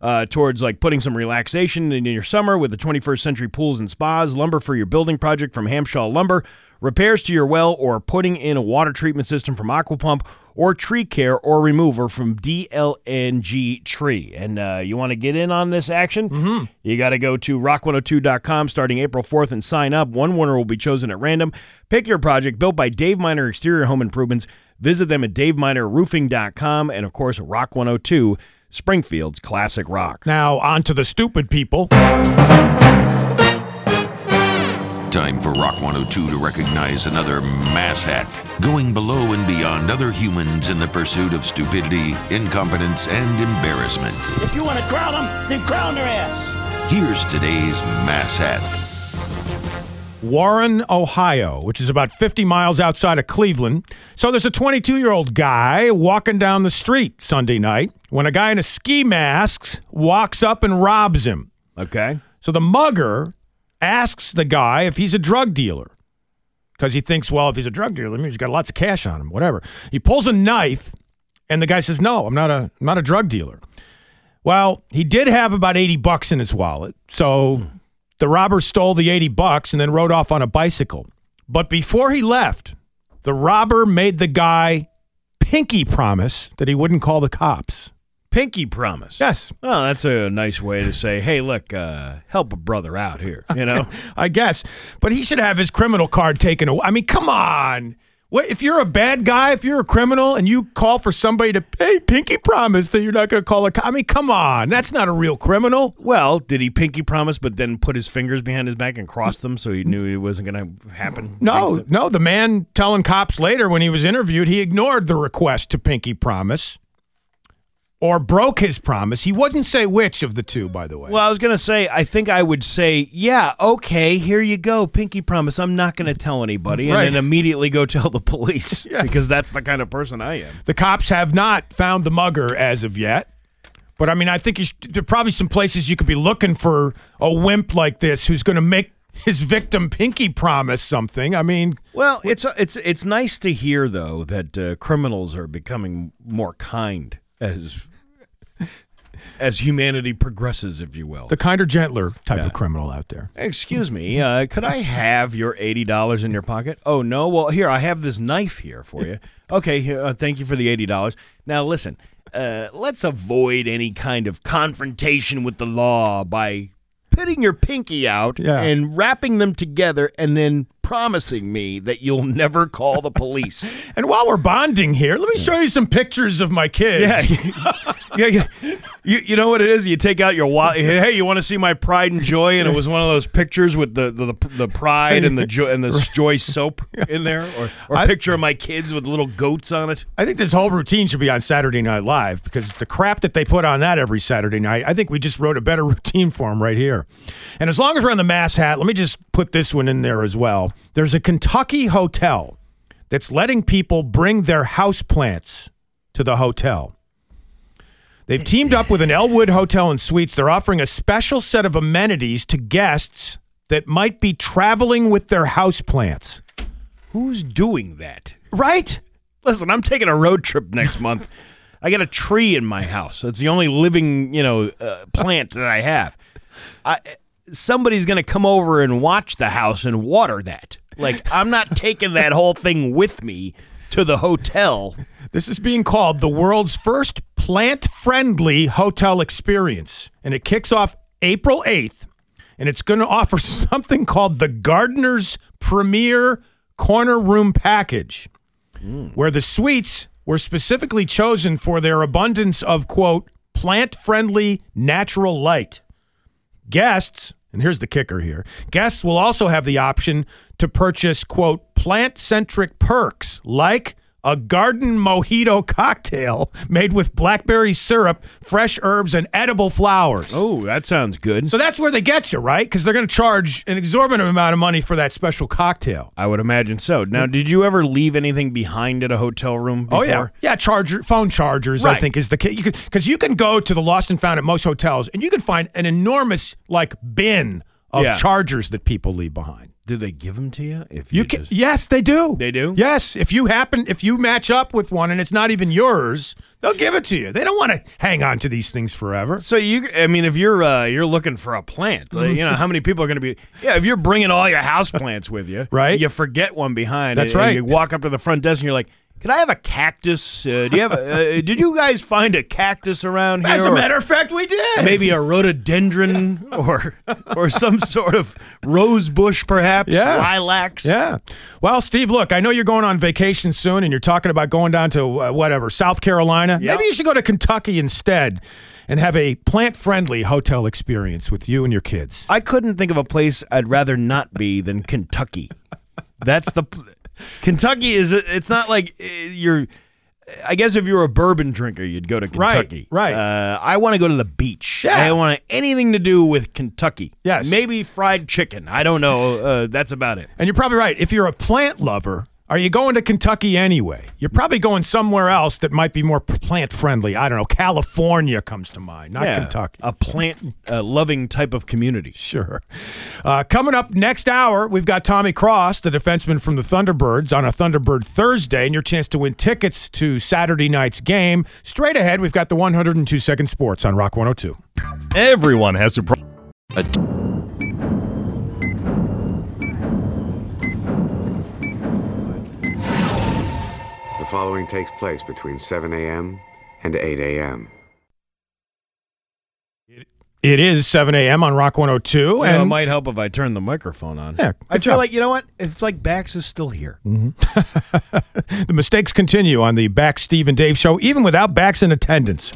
uh, towards like putting some relaxation in your summer with the 21st century pools and spas, lumber for your building project from Hamshaw Lumber, repairs to your well, or putting in a water treatment system from Aquapump, or tree care or remover from DLNG Tree. And uh, you want to get in on this action? Mm-hmm. You got to go to rock102.com starting April 4th and sign up. One winner will be chosen at random. Pick your project built by Dave Miner Exterior Home Improvements. Visit them at daveminerroofing.com and, of course, Rock 102, Springfield's classic rock. Now, on to the stupid people. Time for Rock 102 to recognize another mass hat, going below and beyond other humans in the pursuit of stupidity, incompetence, and embarrassment. If you want to crown them, then crown their ass. Here's today's mass hat. Warren, Ohio, which is about 50 miles outside of Cleveland. So there's a 22 year old guy walking down the street Sunday night when a guy in a ski mask walks up and robs him. Okay. So the mugger asks the guy if he's a drug dealer because he thinks, well, if he's a drug dealer, he's got lots of cash on him, whatever. He pulls a knife, and the guy says, no, I'm not a, I'm not a drug dealer. Well, he did have about 80 bucks in his wallet. So the robber stole the 80 bucks and then rode off on a bicycle. But before he left, the robber made the guy pinky promise that he wouldn't call the cops. Pinky promise. Yes. Oh, that's a nice way to say, hey, look, uh, help a brother out here. You know? I guess. But he should have his criminal card taken away. I mean, come on. What if you're a bad guy, if you're a criminal and you call for somebody to hey, pinky promise that you're not going to call a cop? I mean, come on. That's not a real criminal. well, did he pinky promise, but then put his fingers behind his back and cross them so he knew it wasn't going to happen? No, no, the man telling cops later when he was interviewed, he ignored the request to pinky promise or broke his promise. He wouldn't say which of the two, by the way. Well, I was going to say, I think I would say, yeah, okay, here you go, pinky promise. I'm not going to tell anybody. Right. And then immediately go tell the police Yes. because that's the kind of person I am. The cops have not found the mugger as of yet. But I mean, I think you should, there are probably some places you could be looking for a wimp like this who's going to make his victim pinky promise something. I mean, Well, it's it's it's nice to hear though that uh, criminals are becoming more kind as as humanity progresses, if you will. the kinder, gentler type Yeah. of criminal out there. Excuse me, uh, could I have your eighty dollars in your pocket? Oh no, well here I have this knife here for you. Okay, here, uh, thank you for the eighty dollars. Now listen, uh, let's avoid any kind of confrontation with the law by putting your pinky out Yeah. and wrapping them together and then promising me that you'll never call the police. And while we're bonding here, let me show you some pictures of my kids. Yeah, yeah, yeah. You, you know what it is? You take out your wallet. Hey, you want to see my pride and joy? And it was one of those pictures with the the, the pride and the joy and the joy soap in there, or, or a picture of my kids with little goats on it. I think this whole routine should be on Saturday Night Live because the crap that they put on that every Saturday night, I think we just wrote a better routine for them right here. And as long as we're on the mass hat, let me just put this one in there as well. There's a Kentucky hotel that's letting people bring their house plants to the hotel. They've teamed up with an Elwood Hotel and Suites. They're offering a special set of amenities to guests that might be traveling with their house plants. Who's doing that? Right? Listen, I'm taking a road trip next month. I got a tree in my house. It's the only living, you know, uh, plant that I have. I, somebody's going to come over and watch the house and water that. Like, I'm not taking that whole thing with me to the hotel. This is being called the world's first plant friendly hotel experience. And it kicks off April 8th. And it's going to offer something called the Gardener's Premier Corner Room Package, hmm. where the suites were specifically chosen for their abundance of, quote, plant friendly natural light. Guests, and here's the kicker here. Guests will also have the option to purchase, quote, plant centric perks like a garden mojito cocktail made with blackberry syrup, fresh herbs, and edible flowers. Oh, that sounds good. So that's where they get you, right? Because they're going to charge an exorbitant amount of money for that special cocktail. I would imagine so. Now, mm. did you ever leave anything behind at a hotel room before? Oh yeah, yeah. Charger, phone chargers. I think is the key. You because you can go to the lost and found at most hotels, and you can find an enormous like bin of Yeah. chargers that people leave behind. Do they give them to you? If You you, can, just- yes, they do. They do? Yes, if you happen, if you match up with one and it's not even yours, they'll give it to you. They don't want to hang on to these things forever. So you, I mean, if you're uh, you're looking for a plant, like, you know, how many people are going to be? Yeah, if you're bringing all your house plants with you, Right. You forget one behind. That's and- and right. You walk up to the front desk and you're like, "Can I have a cactus? Uh, do you have? A, uh, did you guys find a cactus around here? As a matter of fact, we did. maybe a rhododendron or or some sort of rose bush, perhaps Yeah. lilacs. Yeah. Well, Steve, look, I know you're going on vacation soon and you're talking about going down to uh, whatever, South Carolina. Yeah. Maybe you should go to Kentucky instead and have a plant friendly hotel experience with you and your kids. I couldn't think of a place I'd rather not be than Kentucky. That's the Kentucky is. It's not like uh, you're. I guess if you're a bourbon drinker, you'd go to Right, Kentucky. right. Uh, I want to go to the beach. Yeah. I don't want anything to do with Kentucky. Yes. Maybe fried chicken. I don't know. Uh, that's about it. And you're probably right. If you're a plant lover, are you going to Kentucky anyway? You're probably going somewhere else that might be more plant friendly. I don't know. California comes to mind, not Yeah, Kentucky. A plant uh, loving type of community. Sure. Uh, coming up next hour, we've got Tommy Cross, the defenseman from the Thunderbirds, on a Thunderbird Thursday, and your chance to win tickets to Saturday night's game. Straight ahead, we've got the 102 Second Sports on Rock 102. Everyone has a problem. The following takes place between 7 a.m. and 8 a.m. It is 7 a.m. on Rock 102. You know, it might help if I turn the microphone on. Yeah, I good feel job. like you know what? It's like Bax is still here. Mm-hmm. the mistakes continue on the Bax, Steve and Dave show, even without Bax in attendance.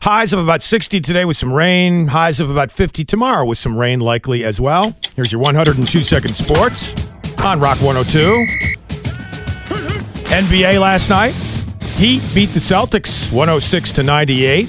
Highs of about 60 today with some rain. Highs of about 50 tomorrow with some rain likely as well. Here's your 102 second sports on Rock 102. NBA last night. Heat beat the Celtics 106 to 98.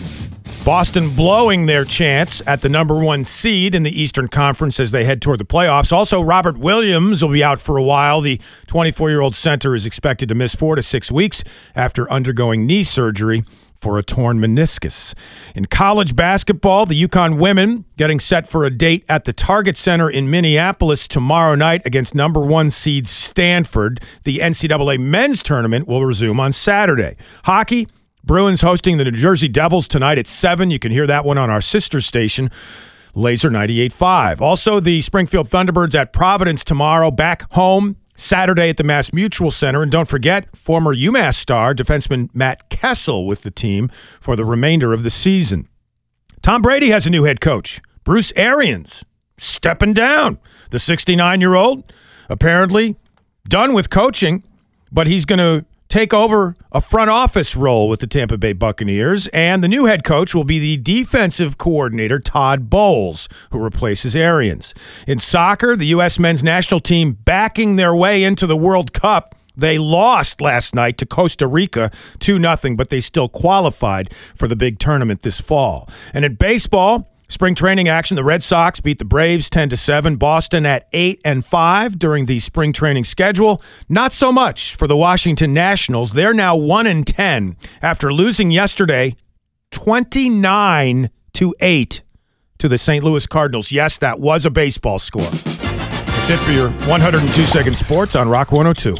Boston blowing their chance at the number one seed in the Eastern Conference as they head toward the playoffs. Also, Robert Williams will be out for a while. The 24 year old center is expected to miss four to six weeks after undergoing knee surgery for a torn meniscus. In college basketball, the UConn women getting set for a date at the Target Center in Minneapolis tomorrow night against number one seed Stanford. The NCAA men's tournament will resume on Saturday. Hockey. Bruins hosting the New Jersey Devils tonight at 7. You can hear that one on our sister station, Laser 98.5. Also, the Springfield Thunderbirds at Providence tomorrow, back home Saturday at the MassMutual Center. And don't forget, former UMass star, defenseman Matt Kessel with the team for the remainder of the season. Tom Brady has a new head coach, Bruce Arians, stepping down. The 69 year old apparently done with coaching, but he's going to take over a front office role with the Tampa Bay Buccaneers. And the new head coach will be the defensive coordinator, Todd Bowles, who replaces Arians. In soccer, the U.S. men's national team backing their way into the World Cup. They lost last night to Costa Rica 2 0, but they still qualified for the big tournament this fall. And in baseball, Spring training action: The Red Sox beat the Braves ten to seven. Boston at eight and five during the spring training schedule. Not so much for the Washington Nationals. They're now one and ten after losing yesterday, twenty nine to eight to the St. Louis Cardinals. Yes, that was a baseball score. That's it for your 102 second sports on Rock 102.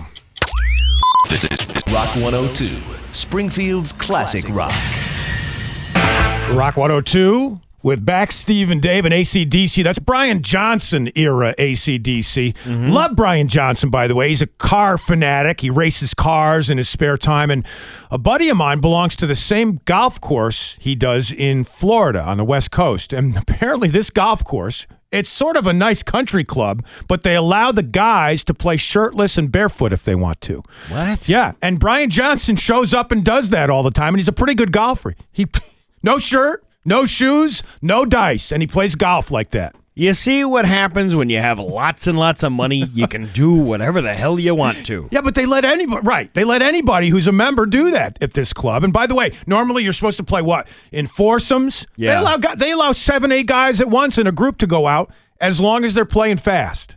Rock 102, Springfield's classic rock. Rock 102 with Bax Steve and Dave and AC/DC. That's Brian Johnson era AC/DC. Mm-hmm. Love Brian Johnson, by the way. He's a car fanatic. He races cars in his spare time. And a buddy of mine belongs to the same golf course he does in Florida on the West Coast. And apparently, this golf course. It's sort of a nice country club, but they allow the guys to play shirtless and barefoot if they want to. What? Yeah, and Brian Johnson shows up and does that all the time, and he's a pretty good golfer. He no shirt, no shoes, no dice, and he plays golf like that. You see what happens when you have lots and lots of money? You can do whatever the hell you want to. Yeah, but they let anybody right. They let anybody who's a member do that at this club. And by the way, normally you're supposed to play what in foursomes. Yeah. They allow they allow seven, eight guys at once in a group to go out as long as they're playing fast.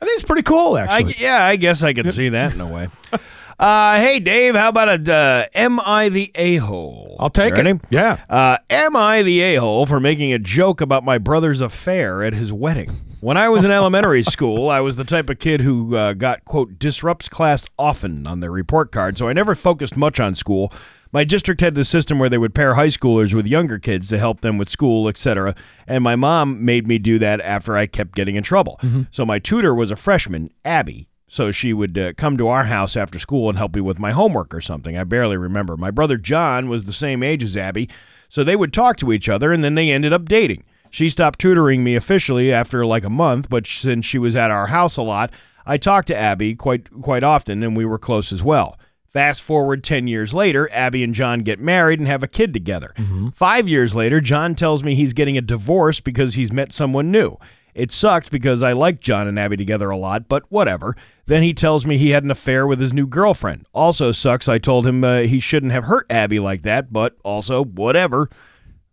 I think it's pretty cool, I, actually. yeah, I guess I can see that in a way. Uh, hey, Dave, how about a uh, Am I the A hole? I'll take it. Yeah. Uh, am I the a hole for making a joke about my brother's affair at his wedding? When I was in elementary school, I was the type of kid who uh, got, quote, disrupts class often on their report card, so I never focused much on school. My district had the system where they would pair high schoolers with younger kids to help them with school, etc. And my mom made me do that after I kept getting in trouble. So my tutor was a freshman, Abby. So she would uh, come to our house after school and help me with my homework or something. I barely remember. My brother John was the same age as Abby, so they would talk to each other and then they ended up dating. She stopped tutoring me officially after like a month, but since she was at our house a lot, I talked to Abby quite quite often and we were close as well. Fast forward 10 years later, Abby and John get married and have a kid together. Five years later, John tells me he's getting a divorce because he's met someone new. It sucked because I liked John and Abby together a lot, but whatever. Then he tells me he had an affair with his new girlfriend. Also sucks. I told him uh, he shouldn't have hurt Abby like that, but also whatever.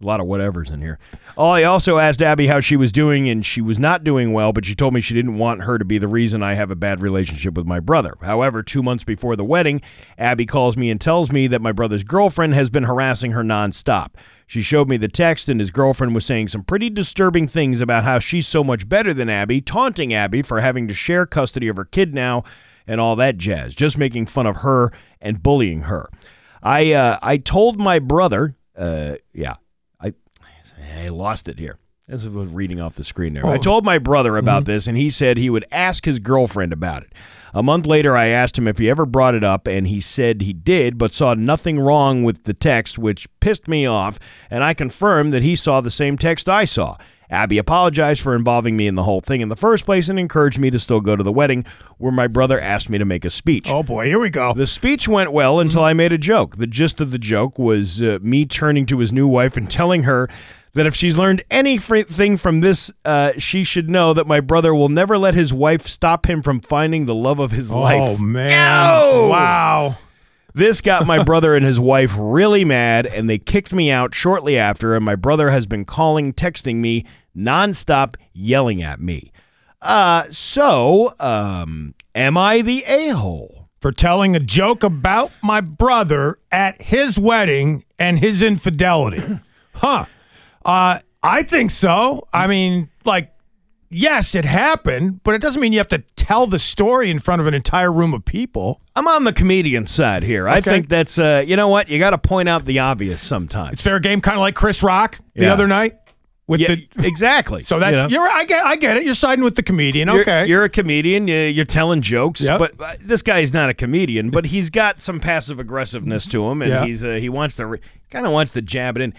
A lot of whatevers in here. Oh, I also asked Abby how she was doing, and she was not doing well, but she told me she didn't want her to be the reason I have a bad relationship with my brother. However, two months before the wedding, Abby calls me and tells me that my brother's girlfriend has been harassing her nonstop. She showed me the text, and his girlfriend was saying some pretty disturbing things about how she's so much better than Abby, taunting Abby for having to share custody of her kid now, and all that jazz, just making fun of her and bullying her. I uh, I told my brother, uh, yeah, I I lost it here. This was reading off the screen there. I told my brother about this, and he said he would ask his girlfriend about it. A month later, I asked him if he ever brought it up, and he said he did, but saw nothing wrong with the text, which pissed me off. And I confirmed that he saw the same text I saw. Abby apologized for involving me in the whole thing in the first place and encouraged me to still go to the wedding, where my brother asked me to make a speech. Oh boy, here we go. The speech went well until I made a joke. The gist of the joke was uh, me turning to his new wife and telling her that if she's learned anything from this, uh, she should know that my brother will never let his wife stop him from finding the love of his life. Oh man. Wow. This got my brother and his wife really mad, and they kicked me out shortly after. And my brother has been calling, texting me nonstop, yelling at me. Uh, so, um, am I the a hole? for telling a joke about my brother at his wedding and his infidelity. huh. Uh, I think so. I mean, like, yes, it happened, but it doesn't mean you have to tell the story in front of an entire room of people. I'm on the comedian side here. I Okay. think that's, uh, you know what? You got to point out the obvious sometimes. It's fair game, kind of like Chris Rock the Yeah. other night with Yeah, the. exactly. So that's You know? you're I get I get it. You're siding with the comedian. You're- Okay. You're, a comedian. you- You're telling jokes, Yep. but uh, this guy's not a comedian. But he's got some passive aggressiveness to him, and Yeah. he's uh, he wants to kind of wants to jab it in.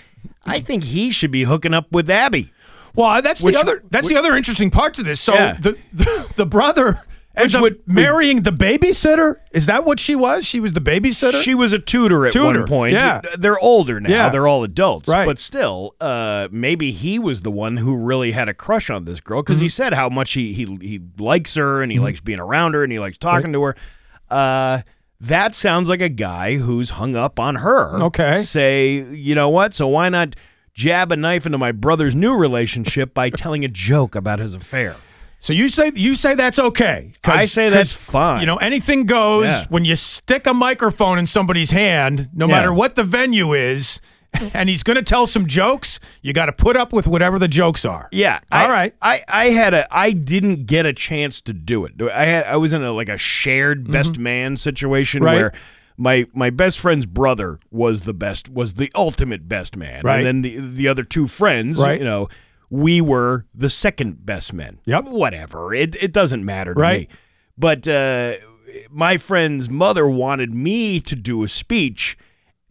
I think he should be hooking up with Abby. Well, that's Which- the other. That's the other interesting part to this. So Yeah. the, the the brother ends up marrying the babysitter. Is that what she was? She was the babysitter. She was a tutor at Tutor, one point. yeah. They're older now. Yeah. They're all adults. Right. But still, uh, maybe he was the one who really had a crush on this girl because he Mm-hmm. said how much he, he he likes her and he likes being around her and he likes talking to her. Uh, that sounds like a guy who's hung up on her. Okay. Say, you know what? So why not jab a knife into my brother's new relationship by telling a joke about his affair? So you say you say that's okay? I say that's fine. You know, anything goes Yeah. when you stick a microphone in somebody's hand, no Yeah. matter what the venue is, and he's going to tell some jokes. You got to put up with whatever the jokes are. Yeah. All I, right. I, I had a I didn't get a chance to do it. I had I was in a like a shared best man situation Mm-hmm. Right. where my my best friend's brother was the best was the ultimate best man. Right. And then the the other two friends, Right. you know, we were the second best men. Yep. Whatever. It it doesn't matter to Right. me. But uh my friend's mother wanted me to do a speech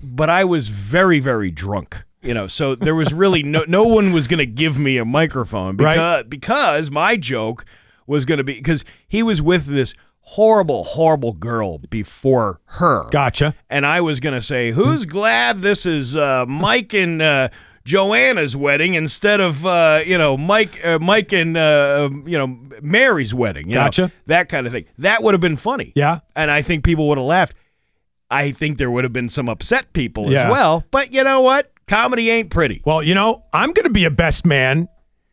but I was very, very drunk. You know, so there was really no no one was going to give me a microphone Right. because because my joke was going to be because he was with this horrible, horrible girl before her. Gotcha. And I was going to say, "Who's glad this is uh, Mike and uh, Joanna's wedding instead of uh, you know Mike, uh, Mike and uh, you know Mary's wedding?" You know, Gotcha. that kind of thing. That would have been funny. Yeah. and I think people would have laughed. I think there would have been some upset people Yeah. as well. But you know what? Comedy ain't pretty. Well, you know, I'm going to be a best man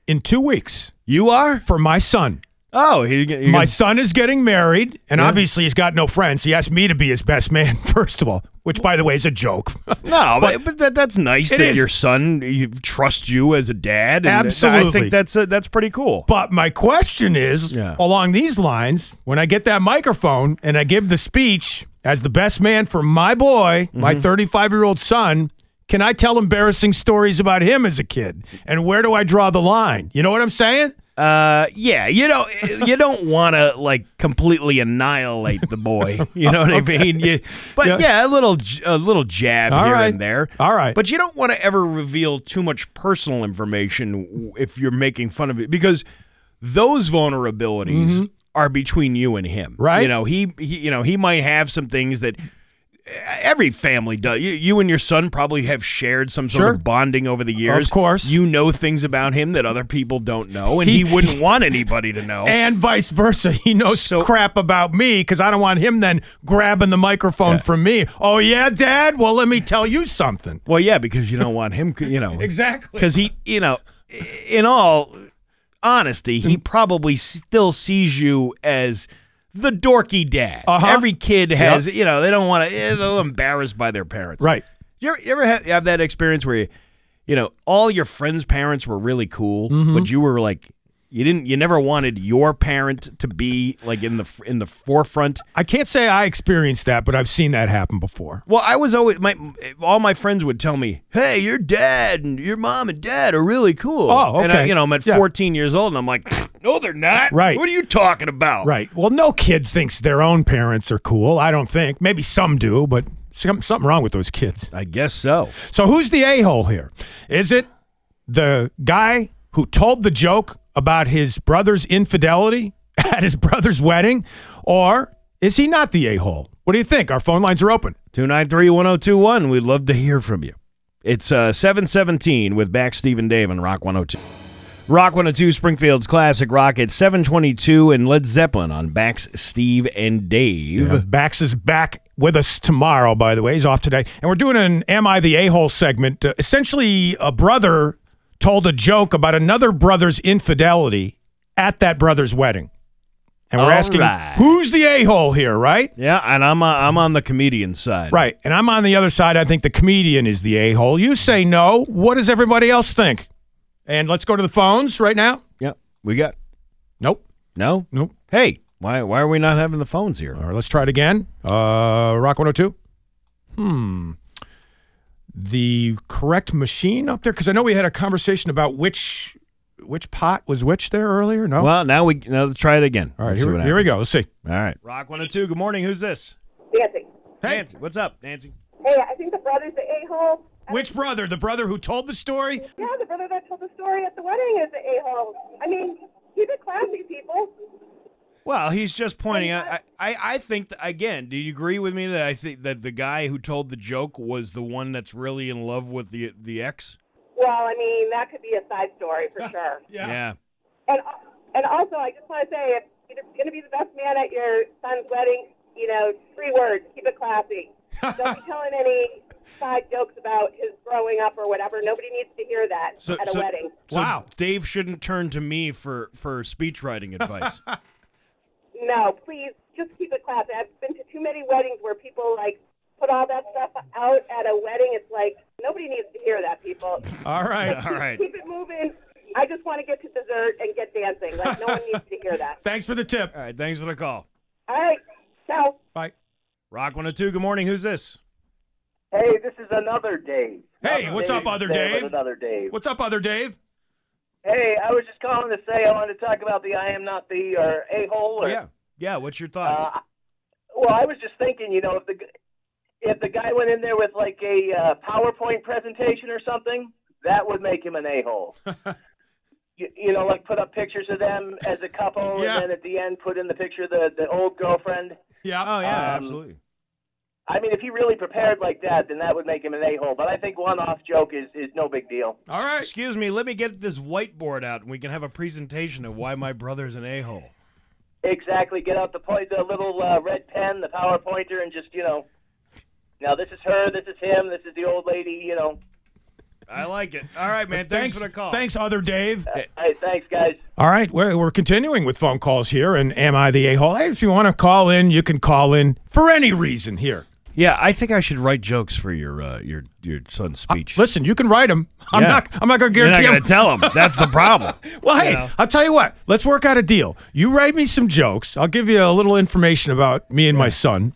in two weeks You are? for my son. Oh, he, you're My son is getting married, and Yeah. obviously he's got no friends. He asked me to be his best man, first of all, which, by the way, is a joke. no, but, but that, that's nice that is. your son you, trusts you as a dad. And I think that's uh, that's pretty cool. But my question is Yeah. along these lines when I get that microphone and I give the speech as the best man for my boy, my Mm-hmm. 35 year old son, can I tell embarrassing stories about him as a kid? And where do I draw the line? You know what I'm saying? Uh, yeah, you don't you don't want to like completely annihilate the boy. You know what I mean? You, but Yeah. yeah. a little a little jab All here right. and there. All right. But you don't want to ever reveal too much personal information if you're making fun of it because those vulnerabilities are between you and him. Mm-hmm. Right. You know, he, he you know, he might have some things that every family does. You, you and your son probably have shared some sort Sure. of bonding over the years. Of course. You know things about him that other people don't know, and he, He- wouldn't want anybody to know. And vice versa. He knows So- crap about me because I don't want him then grabbing the microphone from me. Oh, yeah, Dad? Well, let me tell you something. well, yeah, because you don't want him, you know. Exactly. Because he, you know, in all honesty, Mm. he probably still sees you as the dorky dad. Uh-huh. Every kid has, you know, they don't want to, they're embarrassed by their parents. Right. You ever, you ever have, have that experience where you, you know, all your friends' parents were really cool, Mm-hmm. but you were like, you didn't, you never wanted your parent to be like in the in the forefront. I can't say I experienced that, but I've seen that happen before. Well, I was always my all my friends would tell me, "Hey, your dad and your mom and dad are really cool." Oh, And I, okay. you know, I'm at Yeah. 14 years old, and I'm like, "No, they're not." Right. What are you talking about? Right. Well, no kid thinks their own parents are cool. I don't think. Maybe some do, but some, something wrong with those kids. I guess so. So who's the a hole here? Is it the guy who told the joke about his brother's infidelity at his brother's wedding, or is he not the a hole? What do you think? Our phone lines are open. 293 1021. We'd love to hear from you. It's uh, 717 with Bax Steve and Dave and Rock 102. Rock 102, Springfield's classic rock at 722 and Led Zeppelin on Bax Steve and Dave. Yeah, Bax is back with us tomorrow, by the way. He's off today. And we're doing an Am I the A hole segment. Uh, essentially, a brother told a joke about another brother's infidelity at that brother's wedding. And we're All asking, right. who's the a hole here, right? Yeah, and I'm uh, I'm on the comedian side. Right. And I'm on the other side. I think the comedian is the a hole. You say no. What does everybody else think? And let's go to the phones right now. Yeah. We got Nope. no. Nope. Hey, why why are we not having the phones here? All right, let's try it again. Uh, Rock 102. Hmm. The correct machine up there? Because I know we had a conversation about which which pot was which there earlier. No. Well, now we now let's try it again. All right, here, here we go. Let's see. All right. Rock 102. Good morning. Who's this? Nancy. Nancy. What's up, Nancy? Hey, I think the brother's the a-hole. Which brother? The brother who told the story? Yeah, the brother that told the story at the wedding is the a-hole. I mean, he's a classy, people. Well, he's just pointing out. I, I, I think that, again. Do you agree with me that I think that the guy who told the joke was the one that's really in love with the the ex? Well, I mean, that could be a side story for sure. Yeah. And and also, I just want to say, if you're going to be the best man at your son's wedding, you know, three words: keep it classy. Don't be telling any side jokes about his growing up or whatever. Nobody needs to hear that So, at a so- wedding. so Dave shouldn't turn to me for for speech writing advice. No, please, just keep it classy. I've been to too many weddings where people like put all that stuff out at a wedding. It's like nobody needs to hear that. People. All right. Like, keep- Keep it moving. I just want to get to dessert and get dancing. Like no one needs to hear that. Thanks for the tip. All right, thanks for the call. All right. Ciao. Bye. Rock 102. Good morning. Who's this? Hey, this is another Dave. Hey, Another what's up, other today Dave? Another Dave. What's up, other Dave? Hey, I was just calling to say I wanted to talk about the I am not the or a hole. Or, Yeah. Yeah. What's your thoughts? Uh, well, I was just thinking, you know, if the if the guy went in there with like a uh, PowerPoint presentation or something, that would make him an a hole. you, you know, like put up pictures of them as a couple, Yeah. and then at the end put in the picture of the the old girlfriend. Yeah. oh yeah, um, absolutely. I mean, if he really prepared like that, then that would make him an a hole. But I think one off joke is is no big deal. All right. Excuse me. Let me get this whiteboard out, and we can have a presentation of why my brother's an a hole. Exactly. Get out the point, the little uh, red pen, the power pointer, and just you know. Now this is her. This is him. This is the old lady. You know. I like it. All right, man. Thanks, for the call. Thanks, other Dave. Hey, thanks, guys. All right, we're, we're continuing with phone calls here, and am I the a hole? Hey, if you want to call in, you can call in for any reason here. Yeah, I think I should write jokes for your uh, your your son's speech. Listen, you can write them. I'm Yeah. not. I'm not going to You're not guarantee. going I'm- to tell him. That's the problem. Well, hey, You know? I'll tell you what. Let's work out a deal. You write me some jokes. I'll give you a little information about me and my son,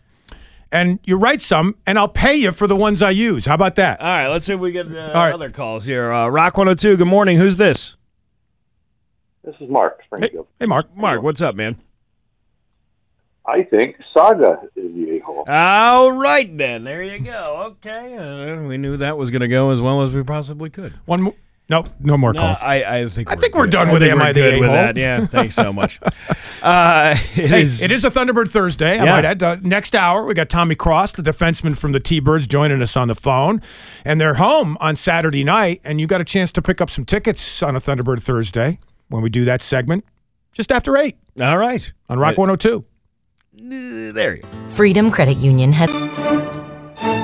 and you write some, and I'll pay you for the ones I use. How about that? All right, let's see if we get uh, right. other calls here. Uh, Rock 102. Good morning. Who's this? This is Mark Hey, Springfield. hey, Mark. Mark, what's up, man? I think Saga is the a-hole. All right, then. There you go. Okay. Uh, we knew that was going to go as well as we possibly could. One more. No, no more No, calls. I, I think I we're think we're good. done I with think Am we're I the with A-hole? that. Yeah, thanks so much. Uh, it Hey, is- it is a Thunderbird Thursday. I Yeah. might add. Uh, next hour, we got Tommy Cross, the defenseman from the T-Birds, joining us on the phone, and they're home on Saturday night. And you got a chance to pick up some tickets on a Thunderbird Thursday when we do that segment, just after eight All right. on Rock 102. Uh, Uh, there you go. Freedom Credit Union has.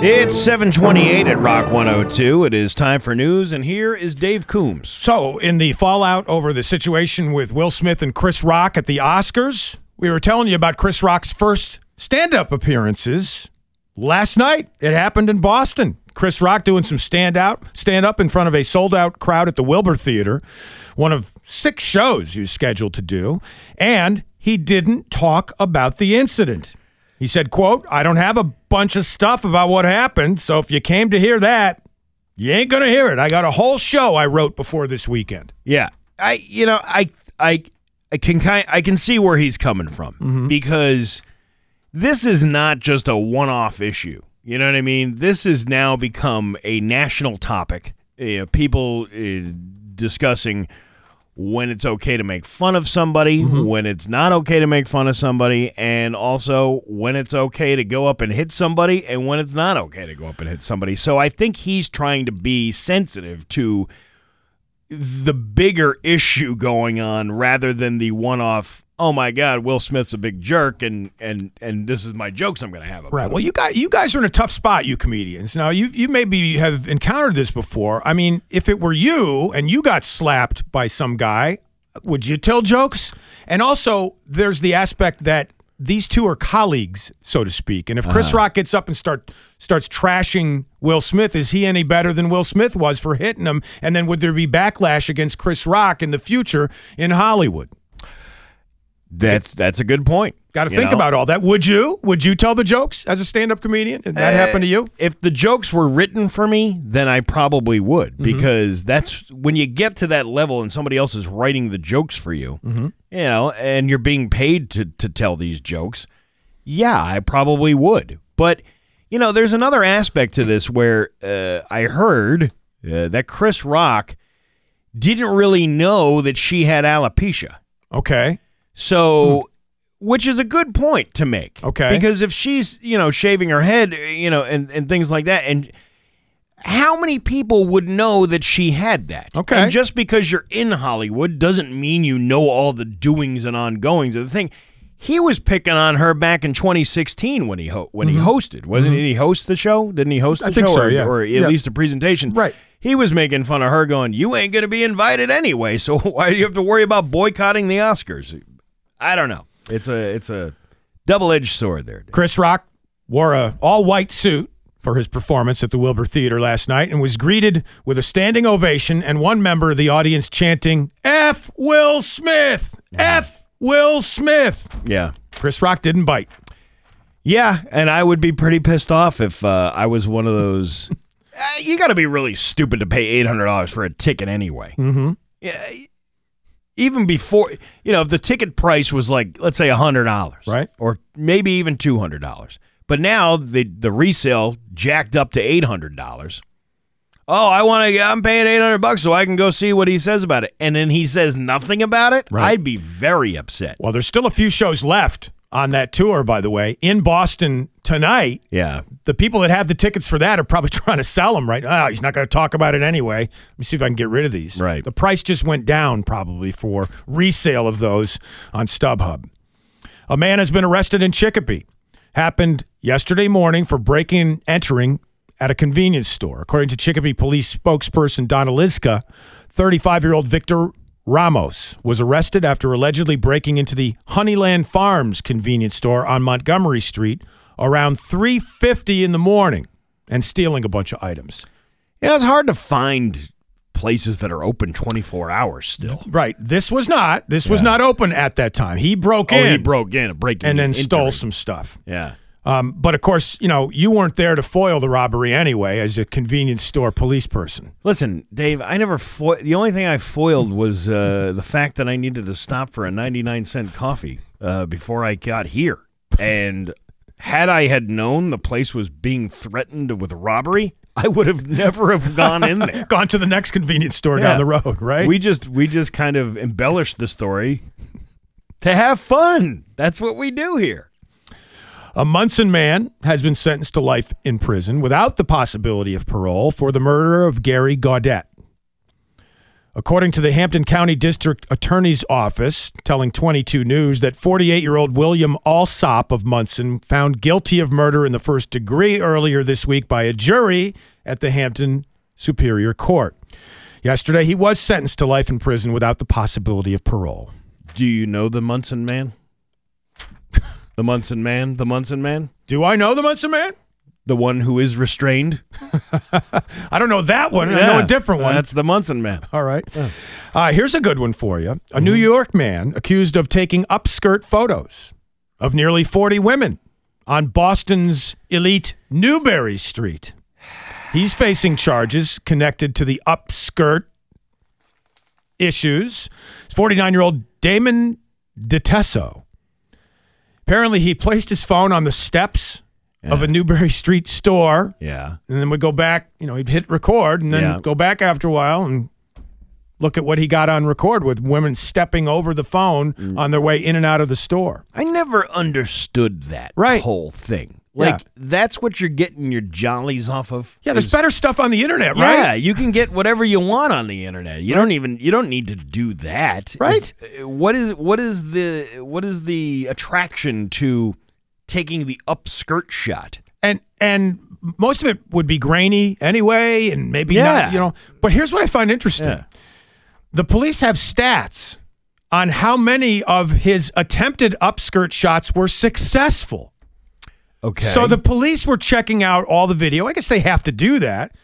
It's 728 at Rock 102. It is time for news, and here is Dave Coombs. So, in the fallout over the situation with Will Smith and Chris Rock at the Oscars, we were telling you about Chris Rock's first stand up appearances last night. It happened in Boston. Chris Rock doing some stand out, stand up in front of a sold out crowd at the Wilbur Theater, one of six shows he was scheduled to do, and he didn't talk about the incident. He said, quote, I don't have a bunch of stuff about what happened, so if you came to hear that, you ain't gonna hear it. I got a whole show I wrote before this weekend. Yeah, I you know I I I can kind I can see where he's coming from Mm-hmm. because this is not just a one-off issue. You know what I mean? This has now become a national topic. You know, people uh, discussing when it's okay to make fun of somebody, Mm-hmm. when it's not okay to make fun of somebody, and also when it's okay to go up and hit somebody and when it's not okay to go up and hit somebody. So I think he's trying to be sensitive to the bigger issue going on rather than the one-off oh my god will smith's a big jerk and and and this is my jokes i'm gonna have about Right. Well, you got you guys are in a tough spot, you comedians. Now, you you maybe have encountered this before. I mean, if it were you and you got slapped by some guy, would you tell jokes? And also, there's the aspect that these two are colleagues, so to speak. And if Chris Uh-huh. Rock gets up and start starts trashing Will Smith, is he any better than Will Smith was for hitting him? And then would there be backlash against Chris Rock in the future in Hollywood? That's that's a good point Got to think know? about all that. Would you? Would you tell the jokes as a stand-up comedian? Did that Uh, happen to you? if the jokes were written for me then i probably would Mm-hmm. because that's when you get to that level and somebody else is writing the jokes for you Mm-hmm. you know and you're being paid to to tell these jokes yeah i probably would but you know there's another aspect to this where uh, i heard uh, that chris rock didn't really know that she had alopecia Okay. So which is a good point to make. Okay. Because if she's, you know, shaving her head, you know, and, and things like that, and how many people would know that she had that? Okay. And just because you're in Hollywood doesn't mean you know all the doings and ongoings of the thing. He was picking on her back in 2016 when he ho- when he hosted, wasn't he? Did he host the show? Didn't he host the Mm-hmm. I think show, so, or, yeah. or at Yeah. least a presentation? Right. He was making fun of her, going, "You ain't going to be invited anyway, so why do you have to worry about boycotting the Oscars?" I don't know. It's a it's a double edged sword there. Chris Rock wore a all white suit for his performance at the Wilbur Theater last night and was greeted with a standing ovation and one member of the audience chanting F Will Smith. F Will Smith. Yeah. Chris Rock didn't bite. Yeah, and I would be pretty pissed off if uh, I was one of those. Uh, you got to be really stupid to pay eight hundred dollars for a ticket anyway. Mm-hmm. Yeah, even before you know, if the ticket price was like, let's say hundred dollars, Right. or maybe even two hundred dollars, but now the the resale jacked up to eight hundred dollars. Oh, I want to. I'm paying eight hundred bucks so I can go see what he says about it, and then he says nothing about it. Right. I'd be very upset. Well, there's still a few shows left on that tour, by the way, in Boston tonight. Yeah. The people that have the tickets for that are probably trying to sell them right now. he's not going to talk about it anyway. Let me see if I can get rid of these. Right. The price just went down probably for resale of those on StubHub. A man has been arrested in Chicopee. Happened yesterday morning for breaking and entering at a convenience store. According to Chicopee police spokesperson Donna Liska, 35 year old Victor Ramos was arrested after allegedly breaking into the Honeyland Farms convenience store on Montgomery Street around 3:50 in the morning and stealing a bunch of items. Yeah, it's hard to find places that are open 24 hours still. Right. This was not. This was not open at that time. He broke Oh, in. he broke in, breaking and then stole some stuff. Yeah. Um, but of course, you know, you weren't there to foil the robbery anyway as a convenience store police person. Listen, Dave, I never fo- the only thing I foiled was uh, the fact that I needed to stop for a 99 cent coffee uh, before I got here. And had I had known the place was being threatened with robbery, I would have never have gone in there. Gone to the next convenience store Yeah. down the road, right? We just we just kind of embellished the story to have fun. That's what we do here. A Monson man has been sentenced to life in prison without the possibility of parole for the murder of Gary Gaudette. According to the Hampden County District Attorney's Office, telling 22 News that 48 year old William Alsop of Monson found guilty of murder in the first degree earlier this week by a jury at the Hampden Superior Court. Yesterday, he was sentenced to life in prison without the possibility of parole. Do you know the Monson man? The Monson man? The Monson man? Do I know the Monson man? The one who is restrained? I don't know that one. I know a different one. That's the Monson man. All right. Uh, here's a good one for you. A New York man accused of taking upskirt photos of nearly 40 women on Boston's elite Newbury Street. He's facing charges connected to the upskirt issues. 49 year old Damon DeTesso. Apparently, he placed his phone on the steps of a Newbury Street store. Yeah. And then would go back, you know, he'd hit record and then Yeah. go back after a while and look at what he got on record with women stepping over the phone Mm. on their way in and out of the store. I never understood that Right. whole thing. Like Yeah. that's what you're getting your jollies off of. Yeah, there's better stuff on the internet, right? Yeah, you can get whatever you want on the internet. You don't even you don't need to do that. Right. Uh, what is what is the what is the attraction to taking the upskirt shot? And and most of it would be grainy anyway, and maybe Yeah. not, you know. But here's what I find interesting: Yeah. the police have stats on how many of his attempted upskirt shots were successful. Okay. So the police were checking out all the video. I guess they have to do that.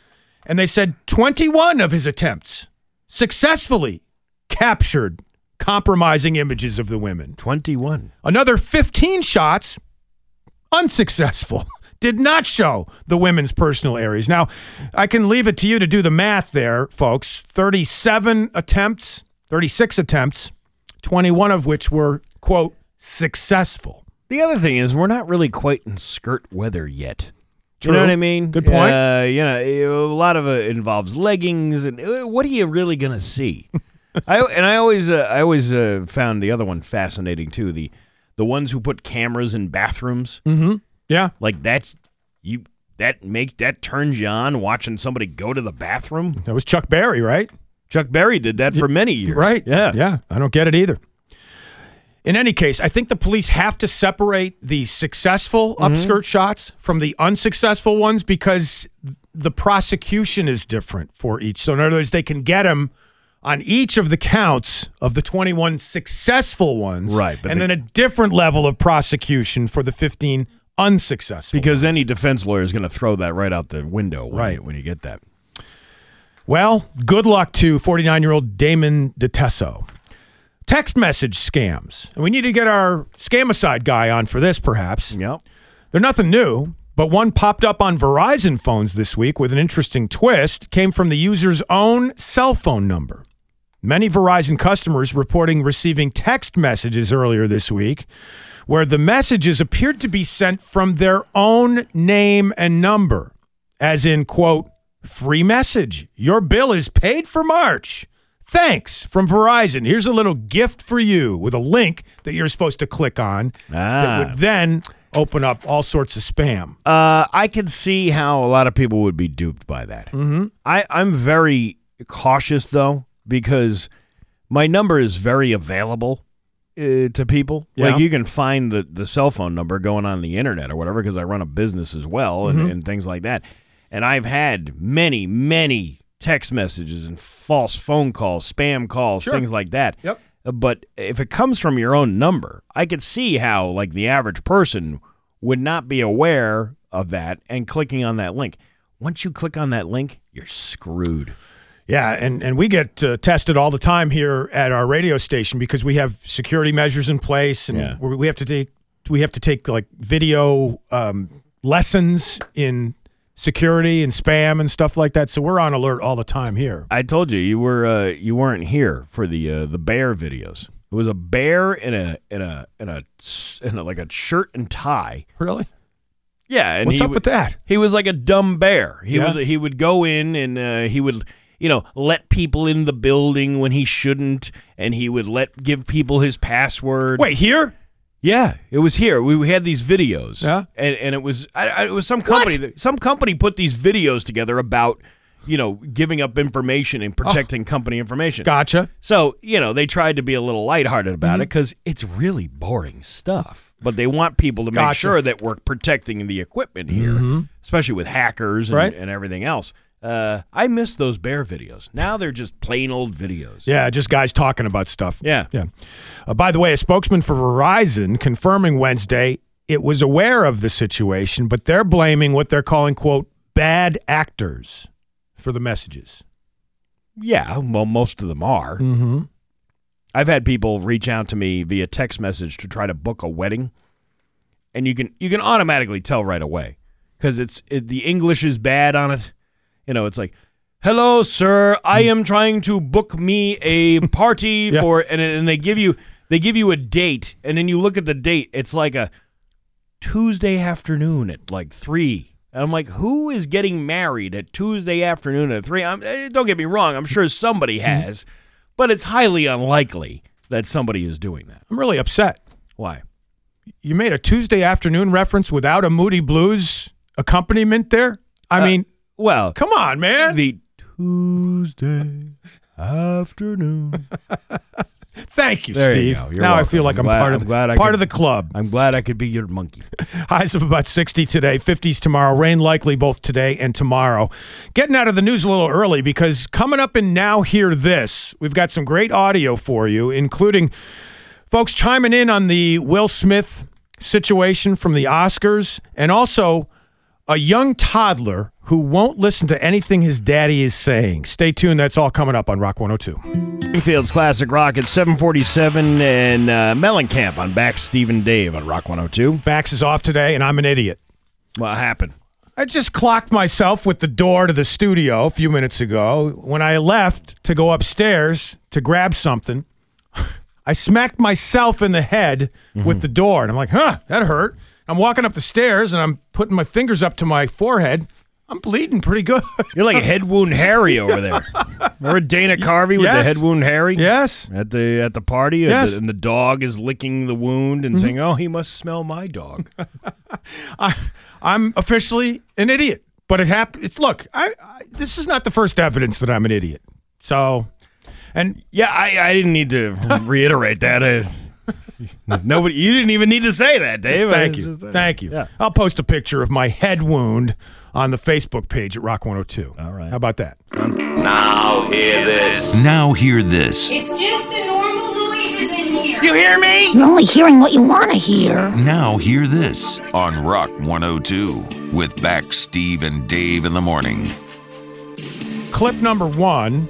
And they said 21 of his attempts successfully captured compromising images of the women. 21. Another 15 shots unsuccessful. Did not show the women's personal areas. Now, I can leave it to you to do the math there, folks. 37 attempts, 36 attempts, 21 of which were, quote, successful. The other thing is we're not really quite in skirt weather yet. You know what I mean? Good point. Uh, you know, a lot of it involves leggings, and uh, what are you really going to see? I and I always uh, I always uh, found the other one fascinating too. The the ones who put cameras in bathrooms. Mm-hmm. Yeah. Like that's you that make that turns you on watching somebody go to the bathroom. That was Chuck Berry, right? Chuck Berry did that for many years. Right. Yeah. Yeah. I don't get it either. In any case, I think the police have to separate the successful Mm-hmm. upskirt shots from the unsuccessful ones because the prosecution is different for each. So, in other words, they can get him on each of the counts of the 21 successful ones. Right, but And they- then a different level of prosecution for the 15 unsuccessful. Because any defense lawyer is going to throw that right out the window when, Right. you, when you get that. Well, good luck to 49 year old Damon DeTesso. Text message scams. And we need to get our scam aside guy on for this, perhaps. Yep. They're nothing new, but one popped up on Verizon phones this week with an interesting twist. Came from the user's own cell phone number. Many Verizon customers reporting receiving text messages earlier this week where the messages appeared to be sent from their own name and number, as in, quote, free message. Your bill is paid for March. Thanks from Verizon. Here's a little gift for you with a link that you're supposed to click on ah. that Ah. would then open up all sorts of spam. Uh, I can see how a lot of people would be duped by that. Mm-hmm. I, I'm very cautious though because my number is very available uh, to people. Yeah. Like you can find the, the cell phone number going on the internet or whatever because I run a business as well and, Mhm. and things like that. And I've had many, many text messages and false phone calls, spam calls, Sure. things like that. Yep. But if it comes from your own number, I could see how like the average person would not be aware of that and clicking on that link. Once you click on that link, you're screwed. Yeah, and, and we get uh, tested all the time here at our radio station because we have security measures in place, and Yeah. we we have to take we have to take like video um, lessons in security and spam and stuff like that. So we're on alert all the time here. I told you you were uh, you weren't here for the uh, the bear videos. It was a bear in a in a in a, in a like a shirt and tie. Really? Yeah, and What's up would- with that? He was like a dumb bear. He Yeah? would he would go in and uh, he would you know let people in the building when he shouldn't, and he would let give people his password. Wait, here? Yeah, it was here. We, we had these videos. Yeah? and and it was I, I, it was some company that, some company put these videos together about you know giving up information and protecting company information. Gotcha. So you know they tried to be a little lighthearted about Mm-hmm. it because it's really boring stuff. But they want people to make sure that we're protecting the equipment here, Mhm. especially with hackers and, Right. and everything else. Uh, I miss those bear videos. Now they're just plain old videos. Yeah, just guys talking about stuff. Yeah. Yeah. Uh, by the way, a spokesman for Verizon confirming Wednesday it was aware of the situation, but they're blaming what they're calling, quote, bad actors for the messages. Yeah, well, most of them are. Mm-hmm. I've had people reach out to me via text message to try to book a wedding, and you can you can automatically tell right away because it's it, the English is bad on it. You know, it's like, "Hello, sir, I am trying to book me a party Yeah. for," and and they give you they give you a date, and then you look at the date. It's like a Tuesday afternoon at like three. And I'm like, who is getting married at Tuesday afternoon at three? I'm, eh, don't get me wrong. I'm sure somebody has, but it's highly unlikely that somebody is doing that. I'm really upset. Why? You made a Tuesday afternoon reference without a Moody Blues accompaniment there? I Uh, mean, Well, come on, man. the Tuesday afternoon. Thank you, There Steve. you go. You're now I welcome. feel like I'm, glad- part of the, glad I part could- of the club. I'm glad I could be your monkey. Highs of about 60 today, 50s tomorrow. Rain likely both today and tomorrow. Getting out of the news a little early because coming up in Now Hear This, we've got some great audio for you, including folks chiming in on the Will Smith situation from the Oscars and also a young toddler who won't listen to anything his daddy is saying. Stay tuned. That's all coming up on Rock 102. Springfield's Classic Rock at 747 and uh, Mellencamp on Bax Steve and Dave on Rock 102. Bax is off today, and I'm an idiot. What happened? I just clocked myself with the door to the studio a few minutes ago. When I left to go upstairs to grab something, I smacked myself in the head with the door. And I'm like, huh, that hurt. I'm walking up the stairs and I'm putting my fingers up to my forehead. I'm bleeding pretty good. You're like a head wound Harry over there. Remember Dana Carvey with Yes. the head wound Harry? Yes. At the at the party, and Yes. the, and the dog is licking the wound and Mhm. saying, "Oh, he must smell my dog." I, I'm officially an idiot. But it happened. It's look. I, I this is not the first evidence that I'm an idiot. So, and yeah, I, I didn't need to reiterate that. Uh, nobody, you didn't even need to say that, Dave. Thank you. Thank you. Yeah. I'll post a picture of my head wound on the Facebook page at Rock 102. All right. How about that? Now hear this. Now hear this. It's just the normal noises in here. You hear me? You're only hearing what you want to hear. Now hear this on Rock 102 with Bax Steve and Dave in the morning. Clip number one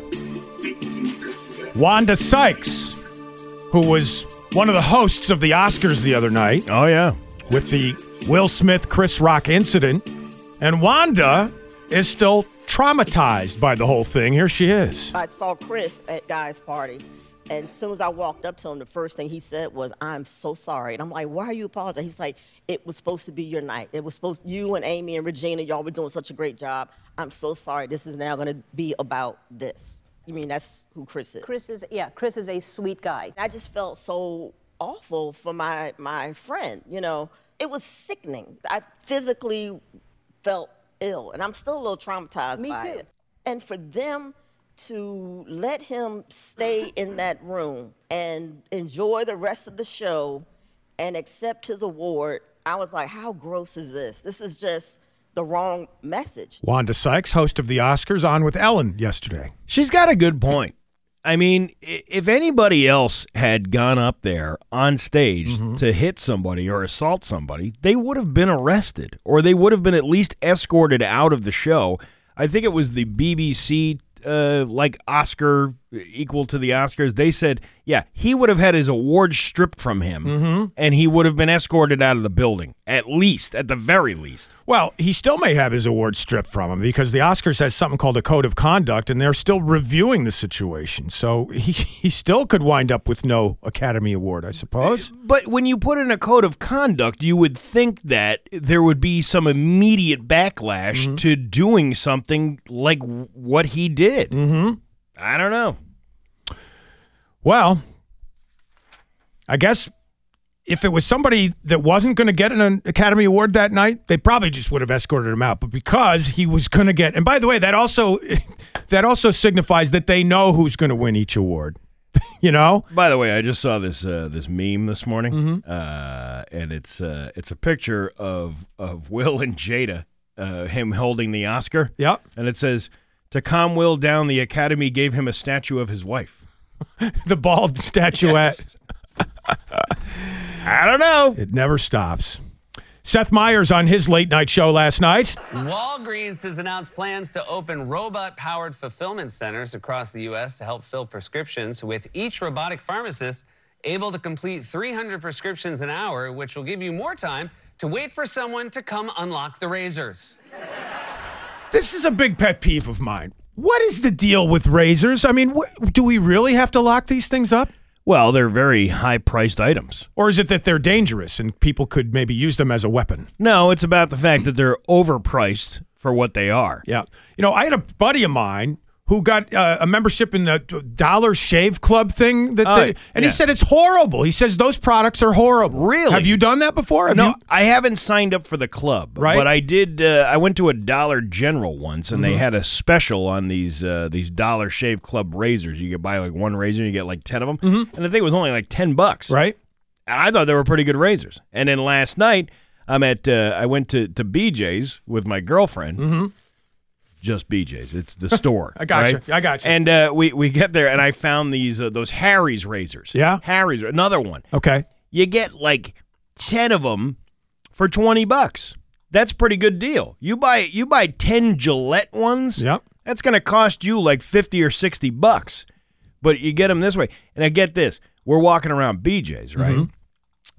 Wanda Sykes, who was one of the hosts of the Oscars the other night. Oh, yeah. With the Will Smith Chris Rock incident. And Wanda is still traumatized by the whole thing. Here she is. I saw Chris at Guy's party, and as soon as I walked up to him, the first thing he said was, "I'm so sorry." And I'm like, "Why are you apologizing?" He's like, "It was supposed to be your night. It was supposed you and Amy and Regina, y'all were doing such a great job. I'm so sorry. This is now going to be about this." You mean that's who Chris is? Chris is yeah. Chris is a sweet guy. I just felt so awful for my my friend. You know, it was sickening. I physically felt ill, and I'm still a little traumatized Me by too. it. And for them to let him stay in that room and enjoy the rest of the show and accept his award, I was like, how gross is this? This is just the wrong message. Wanda Sykes, host of the Oscars, on with Ellen yesterday. She's got a good point. I mean, if anybody else had gone up there on stage Mm-hmm. to hit somebody or assault somebody, they would have been arrested or they would have been at least escorted out of the show. I think it was the BBC, uh, like Oscar equal to the Oscars. They said, yeah, he would have had his award stripped from him Mm-hmm. and he would have been escorted out of the building, at least, at the very least. Well, he still may have his award stripped from him because the Oscars has something called a code of conduct, and they're still reviewing the situation. So he, he still could wind up with no Academy Award, I suppose. But when you put in a code of conduct, you would think that there would be some immediate backlash Mm-hmm. to doing something like what he did. Mm-hmm. I don't know. Well, I guess if it was somebody that wasn't going to get an Academy Award that night, they probably just would have escorted him out. But because he was going to get, and by the way, that also that also signifies that they know who's going to win each award. you know. By the way, I just saw this uh, this meme this morning, Mm-hmm. uh, and it's uh, it's a picture of of Will and Jada, uh, him holding the Oscar. Yep. And it says, "To calm Will down, the Academy gave him a statue of his wife." the bald statuette. I don't know. It never stops. Seth Meyers on his late night show last night. Walgreens has announced plans to open robot powered fulfillment centers across the U.S. to help fill prescriptions, with each robotic pharmacist able to complete 300 prescriptions an hour, which will give you more time to wait for someone to come unlock the razors. This is a big pet peeve of mine. What is the deal with razors? I mean, wh- do we really have to lock these things up? Well, they're very high priced items. Or is it that they're dangerous and people could maybe use them as a weapon? No, it's about the fact that they're overpriced for what they are. Yeah. You know, I had a buddy of mine who got uh, a membership in the Dollar Shave Club thing that Oh, they, and yeah. he said it's horrible. He says those products are horrible. Really? Have you done that before? Have no, you? I haven't signed up for the club, Right. But I did. Uh, I went to a Dollar General once, and they Mhm. had a special on these uh, these Dollar Shave Club razors. You could buy like one razor, and you get like ten of them, Mhm. and the thing was only like ten bucks, right? And I thought they were pretty good razors. And then last night, I'm at. Uh, I went to to BJ's with my girlfriend. Mm-hmm. Just BJ's. It's the store. I got right? I got you. And uh, we we get there, and I found these uh, those Harry's razors. Yeah? Harry's. Another one. Okay. You get like ten of them for twenty bucks. That's a pretty good deal. You buy you buy ten Gillette ones. Yep. That's going to cost you like fifty or sixty bucks, but you get them this way. And I get this: we're walking around BJ's, right? Mhm.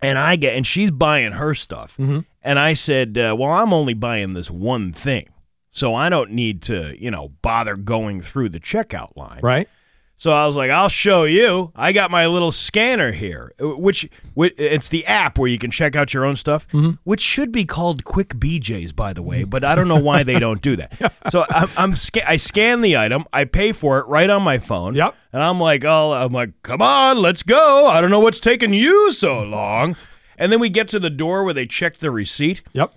And I get, and she's buying her stuff. Mhm. And I said, uh, well, I'm only buying this one thing. So I don't need to, you know, bother going through the checkout line. Right. So I was like, I'll show you. I got my little scanner here, uh, which, which it's the app where you can check out your own stuff, mm-hmm. which should be called Quick BJ's, by the way. But I don't know why they don't do that. So I'm, I'm sca- I scan the item, I pay for it right on my phone. Yep. And I'm like, oh, I'm like, come on, let's go. I don't know what's taking you so long. And then we get to the door where they check the receipt. Yep.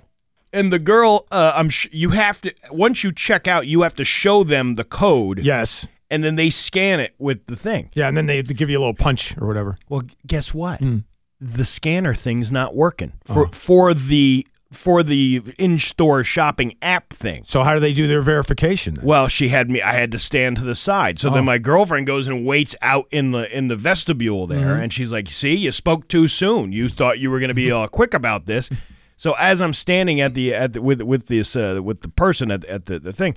And the girl, uh, I'm sh- you have to once you check out, you have to show them the code. Yes. And then they scan it with the thing. Yeah, and then they give you a little punch or whatever. Well, guess what? Hmm. The scanner thing's not working for Oh. for the for the in-store shopping app thing. So how do they do their verification? Then? Well, she had me. I had to stand to the side. So Oh. then my girlfriend goes and waits out in the in the vestibule there, Mhm. and she's like, "See, you spoke too soon. You thought you were going to be all quick about this." So as I'm standing at the at the, with with this uh, with the person at, at the, the thing,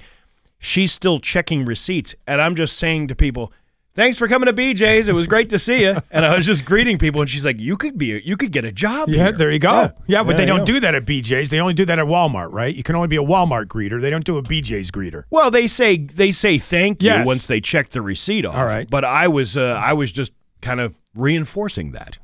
she's still checking receipts, and I'm just saying to people. Thanks for coming to BJ's. It was great to see you. And I was just greeting people, and she's like, "You could be, a, you could get a job." Yeah, here." there you go. Yeah, Yeah, but Yeah, they don't do that at BJ's. They only do that at Walmart, right? You can only be a Walmart greeter. They don't do a BJ's greeter. Well, they say they say thank you Yes. once they check the receipt off. All right. but I was uh, I was just kind of reinforcing that.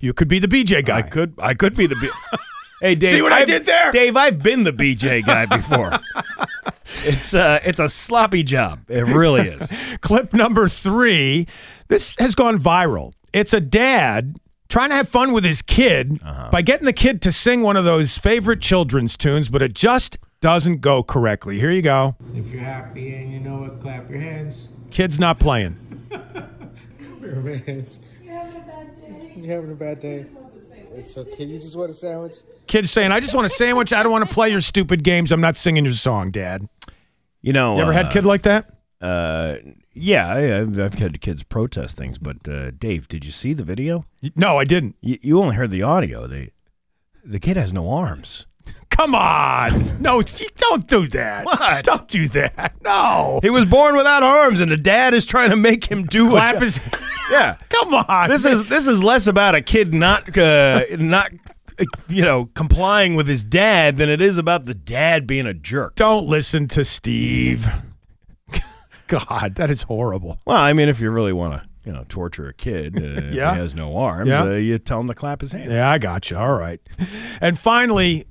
You could be the BJ guy. I could I could be the. B- hey, Dave. See what I I've- did there? Dave? I've been the BJ guy before. it's uh it's a sloppy job. It really is. Clip number three. This has gone viral. It's a dad trying to have fun with his kid Uh-huh. by getting the kid to sing one of those favorite children's tunes, but it just doesn't go correctly. Here you go. If you're happy and you know it, clap your hands. Kid's not playing. Clap your hands. You having a bad day? You having a bad day? It's okay. You just want a sandwich? Kid's saying, I just want a sandwich. I don't want to play your stupid games. I'm not singing your song, Dad. You know, You ever had a uh, kid like that? Uh, yeah, I, I've, I've had kids protest things, but uh, Dave, did you see the video? No, I didn't. You, you only heard the audio. The the kid has no arms. Come on. No, don't do that. What? Don't do that. No. He was born without arms, and the dad is trying to make him do Clap his. Yeah, Come on. this is this is less about a kid not uh, not uh, you know complying with his dad than it is about the dad being a jerk. Don't listen to Steve. God, that is horrible. Well, I mean, if you really want to you know torture a kid, uh, if Yeah. he has no arms, Yeah. uh, you tell him to clap his hands. Yeah, I got you. All right. And finally,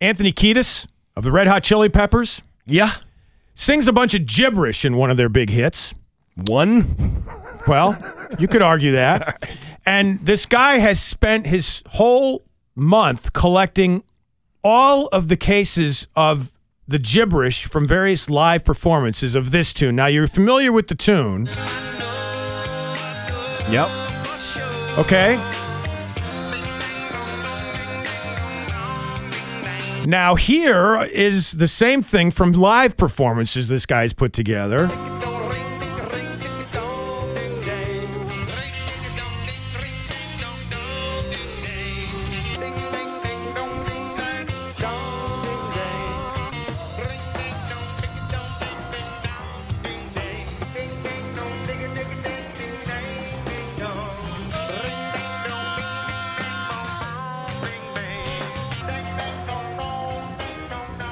Anthony Kiedis of the Red Hot Chili Peppers Yeah, sings a bunch of gibberish in one of their big hits. one. Well, you could argue that. And this guy has spent his whole month collecting all of the cases of the gibberish from various live performances of this tune. Now, you're familiar with the tune, Yep. okay? Now, here is the same thing from live performances this guy's put together.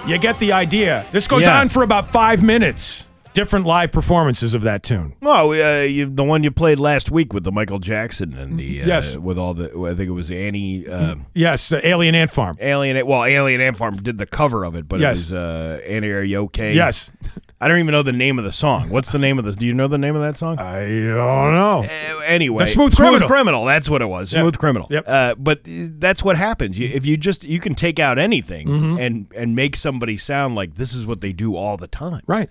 You get the idea. This goes Yeah. on for about five minutes. Different live performances of that tune. Well, uh, you, the one you played last week with the Michael Jackson and the uh, Yes. with all the I think it was Annie uh, Yes, the Alien Ant Farm. Alien. Well, Alien Ant Farm did the cover of it, but Yes. it was uh, Annie. Are you okay? Yes. I don't even know the name of the song. What's the name of this? Do you know the name of that song? I don't know. Uh, anyway, The Smooth Criminal. That's what it was. Yep. Smooth Criminal. Yep. Uh, but that's what happens. You, if you just you can take out anything Mhm. and and make somebody sound like this is what they do all the time. Right.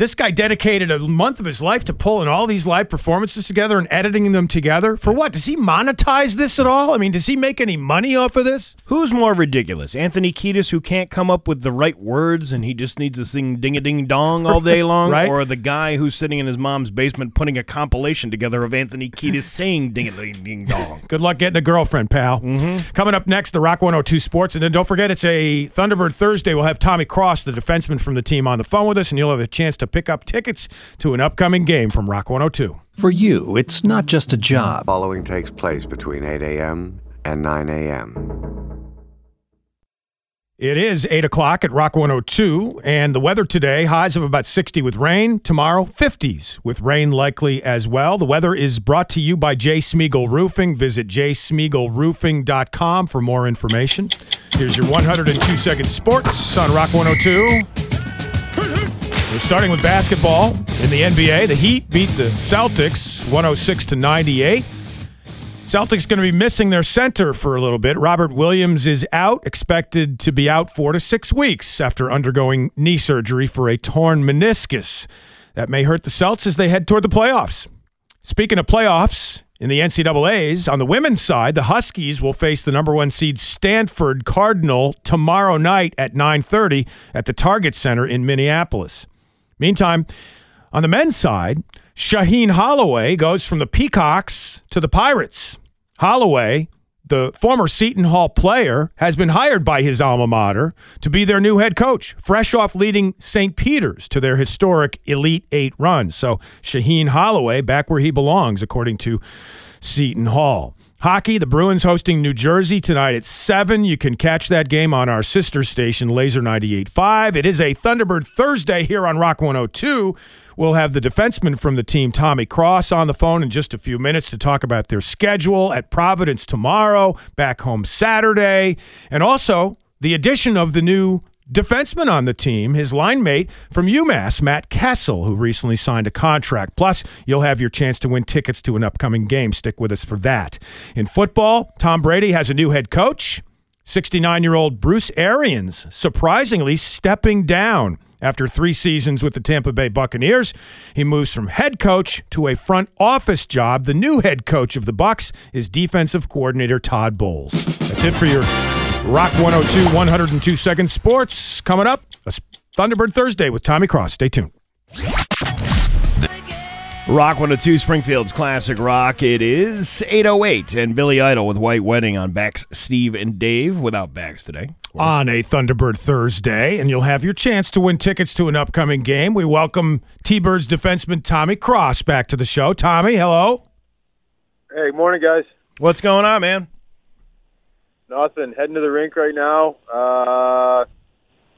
This guy dedicated a month of his life to pulling all these live performances together and editing them together. For what? Does he monetize this at all? I mean, does he make any money off of this? Who's more ridiculous, Anthony Kiedis, who can't come up with the right words and he just needs to sing "ding a ding dong" all day long, Right. or the guy who's sitting in his mom's basement putting a compilation together of Anthony Kiedis saying "ding a ding ding dong"? Good luck getting a girlfriend, pal. Mm-hmm. Coming up next, the Rock 102 Sports. And then don't forget, it's a Thunderbird Thursday. We'll have Tommy Cross, the defenseman from the team, on the phone with us, and you'll have a chance to pick up tickets to an upcoming game from Rock 102. For you, it's not just a job. Following takes place between 8 a.m. and 9 a.m. It is 8 o'clock at Rock 102, and the weather today highs of about 60 with rain. Tomorrow, 50s with rain likely as well. The weather is brought to you by J. Smeagol Roofing. Visit jsmeagolroofing.com for more information. Here's your 102 second sports on Rock 102. We're starting with basketball in the NBA. The Heat beat the Celtics 106 to 98. Celtics going to be missing their center for a little bit. Robert Williams is out, expected to be out four to six weeks after undergoing knee surgery for a torn meniscus. That may hurt the Celts as they head toward the playoffs. Speaking of playoffs, in the NCAA's, on the women's side, the Huskies will face the number one seed Stanford Cardinal tomorrow night at 9:30 at the Target Center in Minneapolis. Meantime, on the men's side, Shaheen Holloway goes from the Peacocks to the Pirates. Holloway, the former Seton Hall player, has been hired by his alma mater to be their new head coach, fresh off leading St. Peter's to their historic Elite Eight run. So Shaheen Holloway back where he belongs, according to Seton Hall. Hockey, the Bruins hosting New Jersey tonight at 7. You can catch that game on our sister station, Laser 98.5. It is a Thunderbird Thursday here on Rock 102. We'll have the defenseman from the team, Tommy Cross, on the phone in just a few minutes to talk about their schedule at Providence tomorrow, back home Saturday, and also the addition of the new defenseman on the team, his line mate from UMass, Matt Kessel, who recently signed a contract. Plus, you'll have your chance to win tickets to an upcoming game. Stick with us for that. In football, Tom Brady has a new head coach. 69 year old Bruce Arians surprisingly stepping down. After three seasons with the Tampa Bay Buccaneers, he moves from head coach to a front office job. The new head coach of the Bucks is defensive coordinator Todd Bowles. That's it for your Rock 102 102 second sports. Coming up, a Thunderbird Thursday with Tommy Cross. Stay tuned. Rock 102 Springfield's Classic Rock. It is 808 and Billy Idol with White Wedding on Bax Steve, and Dave without Bax today. On a Thunderbird Thursday, and you'll have your chance to win tickets to an upcoming game. We welcome T Birds defenseman Tommy Cross back to the show. Tommy, hello. Hey, morning, guys. What's going on, man? Nothing. Heading to the rink right now. Uh,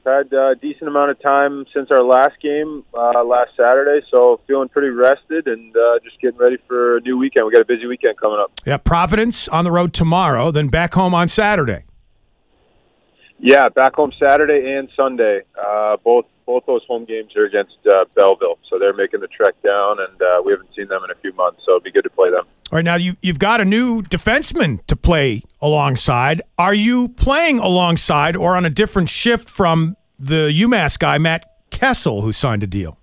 had a decent amount of time since our last game uh, last Saturday, so feeling pretty rested and uh, just getting ready for a new weekend. We got a busy weekend coming up. Yeah, Providence on the road tomorrow, then back home on Saturday. Yeah, back home Saturday and Sunday. Uh, both both those home games are against uh, Belleville, so they're making the trek down, and uh, we haven't seen them in a few months, so it'd be good to play them. All right, now you you've got a new defenseman to play alongside. Are you playing alongside or on a different shift from the UMass guy Matt Kessel, who signed a deal?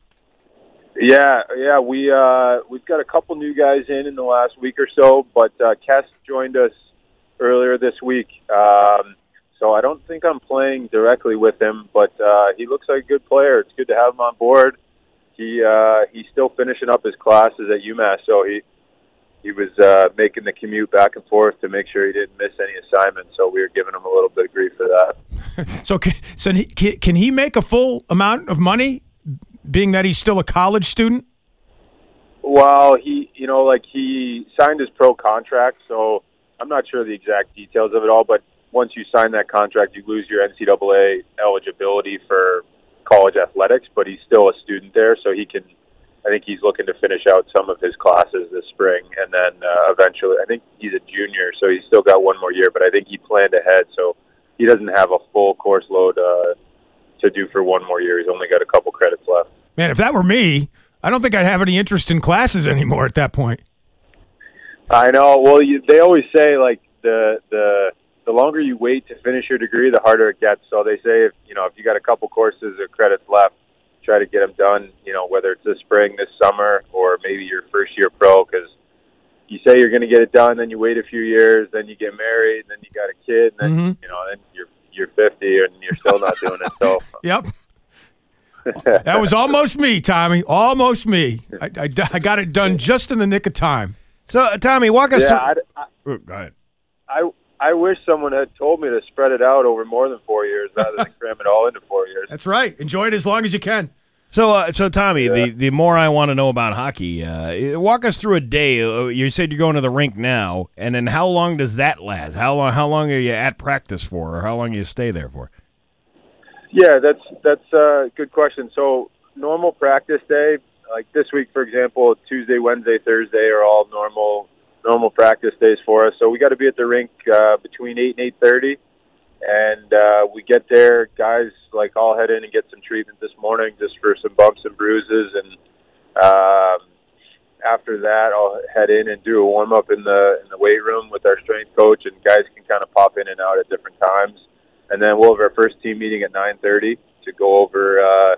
Yeah, yeah, we uh, we've got a couple new guys in in the last week or so, but uh, Kess joined us earlier this week. Um, so I don't think I'm playing directly with him, but uh, he looks like a good player. It's good to have him on board. He uh, he's still finishing up his classes at UMass, so he he was uh, making the commute back and forth to make sure he didn't miss any assignments. So we were giving him a little bit of grief for that. so can, so he, can he make a full amount of money, being that he's still a college student? Well, he you know like he signed his pro contract, so I'm not sure the exact details of it all, but once you sign that contract, you lose your NCAA eligibility for college athletics, but he's still a student there, so he can. I think he's looking to finish out some of his classes this spring, and then uh, eventually, I think he's a junior, so he's still got one more year. But I think he planned ahead, so he doesn't have a full course load uh, to do for one more year. He's only got a couple credits left. Man, if that were me, I don't think I'd have any interest in classes anymore at that point. I know. Well, you, they always say like the the the longer you wait to finish your degree, the harder it gets. So they say if you know if you got a couple courses or credits left, try to get them done. You know whether it's this spring, this summer, or maybe your first year pro, because you say you're going to get it done, then you wait a few years, then you get married, then you got a kid, and then Mhm. you know then you're you're 50 and you're still not doing it. So Yep. that was almost me, Tommy. Almost me. I, I, I got it done just in the nick of time. So, uh, Tommy, walk us yeah, through. I, Oh, Go ahead. I I wish someone had told me to spread it out over more than four years rather than cram it all into four years. That's right. Enjoy it as long as you can. So, uh, so Tommy, the, the more I want to know about hockey, uh, walk us through a day. Uh, You said you're going to the rink now, and then how long does that last? How long? How long are you at practice for, or how long do you stay there for? Yeah, that's that's a good question. So normal practice day, like this week, for example, Tuesday, Wednesday, Thursday are all normal normal practice days for us. So we got to be at the rink uh, between eight and eight thirty, and uh, we get there. Guys, like all head in and get some treatment this morning, just for some bumps and bruises, and um, after that, I'll head in and do a warm up in the in the weight room with our strength coach, and guys can kind of pop in and out at different times. And then we'll have our first team meeting at 9:30 to go over uh,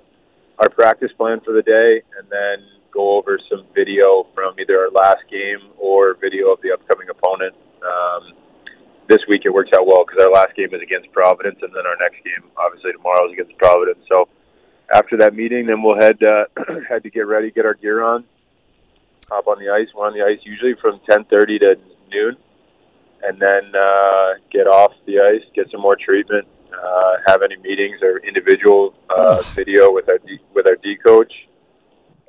our practice plan for the day, and then go over some video from either our last game or video of the upcoming opponent. Um, this week it works out well because our last game is against Providence, and then our next game, obviously tomorrow, is against Providence. So after that meeting, then we'll head uh, head to get ready, get our gear on, hop on the ice. We're on the ice usually from 10:30 to noon, and then uh, get off the ice, get some more treatment, uh, have any meetings or individual uh, video with our D, with our D coach,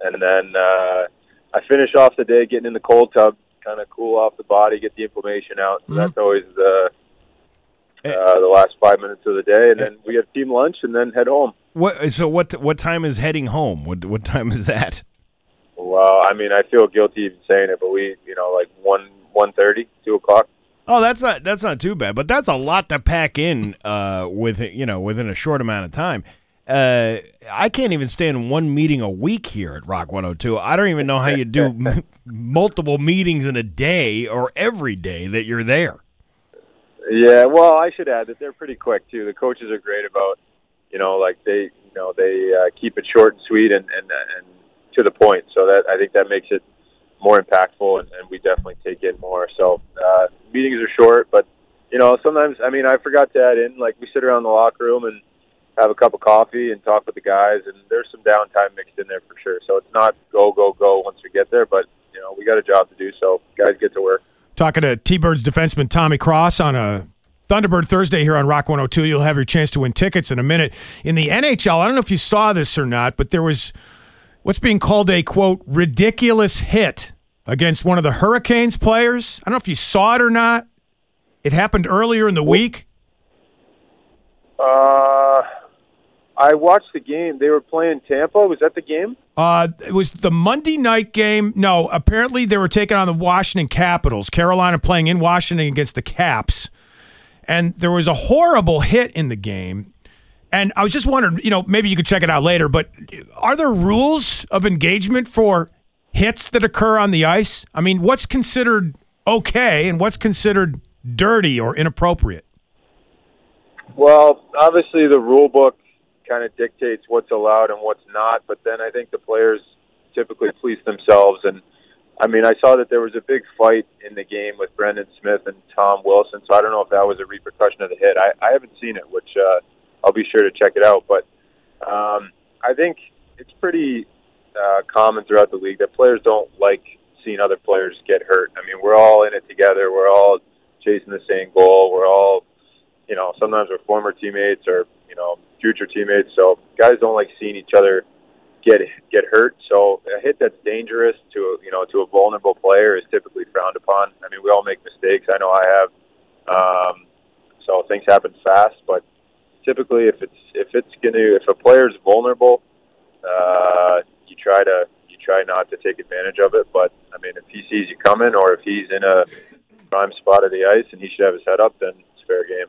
and then uh, I finish off the day getting in the cold tub, kind of cool off the body, get the inflammation out. So that's always the uh, the last five minutes of the day, and then we have team lunch, and then head home. What? So what? What time is heading home? What? What time is that? Well, I mean, I feel guilty even saying it, but we, you know, like one one thirty, two o'clock. Oh, that's not that's not too bad, but that's a lot to pack in uh, with you know within a short amount of time. Uh, I can't even stand one meeting a week here at Rock 102. I don't even know how you do m- multiple meetings in a day or every day that you're there. Yeah, well, I should add that they're pretty quick too. The coaches are great about, you know, like they, you know, they uh, keep it short and sweet and and and to the point. So that I think that makes it more impactful, and, and we definitely take in more. So uh, meetings are short, but you know, sometimes I mean, I forgot to add in like we sit around the locker room and have a cup of coffee and talk with the guys, and there's some downtime mixed in there for sure. So it's not go go go once we get there, but you know, we got a job to do. So guys get to work. Talking to T-Birds defenseman Tommy Cross on a Thunderbird Thursday here on Rock 102. You'll have your chance to win tickets in a minute. In the NHL, I don't know if you saw this or not, but there was what's being called a quote ridiculous hit against one of the Hurricanes players. I don't know if you saw it or not. It happened earlier in the week. Uh, I watched the game. They were playing Tampa. Was that the game? Uh, it was the Monday night game. No, apparently they were taking on the Washington Capitals. Carolina playing in Washington against the Caps. And there was a horrible hit in the game. And I was just wondering, you know, maybe you could check it out later, but are there rules of engagement for hits that occur on the ice? I mean, what's considered okay and what's considered dirty or inappropriate? Well, obviously the rule book kind of dictates what's allowed and what's not, but then I think the players typically police themselves. And I mean, I saw that there was a big fight in the game with Brendan Smith and Tom Wilson, so I don't know if that was a repercussion of the hit. I, I haven't seen it, which uh, I'll be sure to check it out. But um, I think it's pretty uh, common throughout the league that players don't like seeing other players get hurt. I mean, we're all in it together. We're all chasing the same goal. We're all, you know, sometimes we're former teammates or you know future teammates. So guys don't like seeing each other get get hurt. So a hit that's dangerous to you know to a vulnerable player is typically frowned upon. I mean, we all make mistakes. I know I have. Um, so things happen fast, but typically if it's if it's gonna if a player's vulnerable, uh, you try to you try not to take advantage of it. But I mean, if he sees you coming or if he's in a prime spot of the ice and he should have his head up, then it's fair game.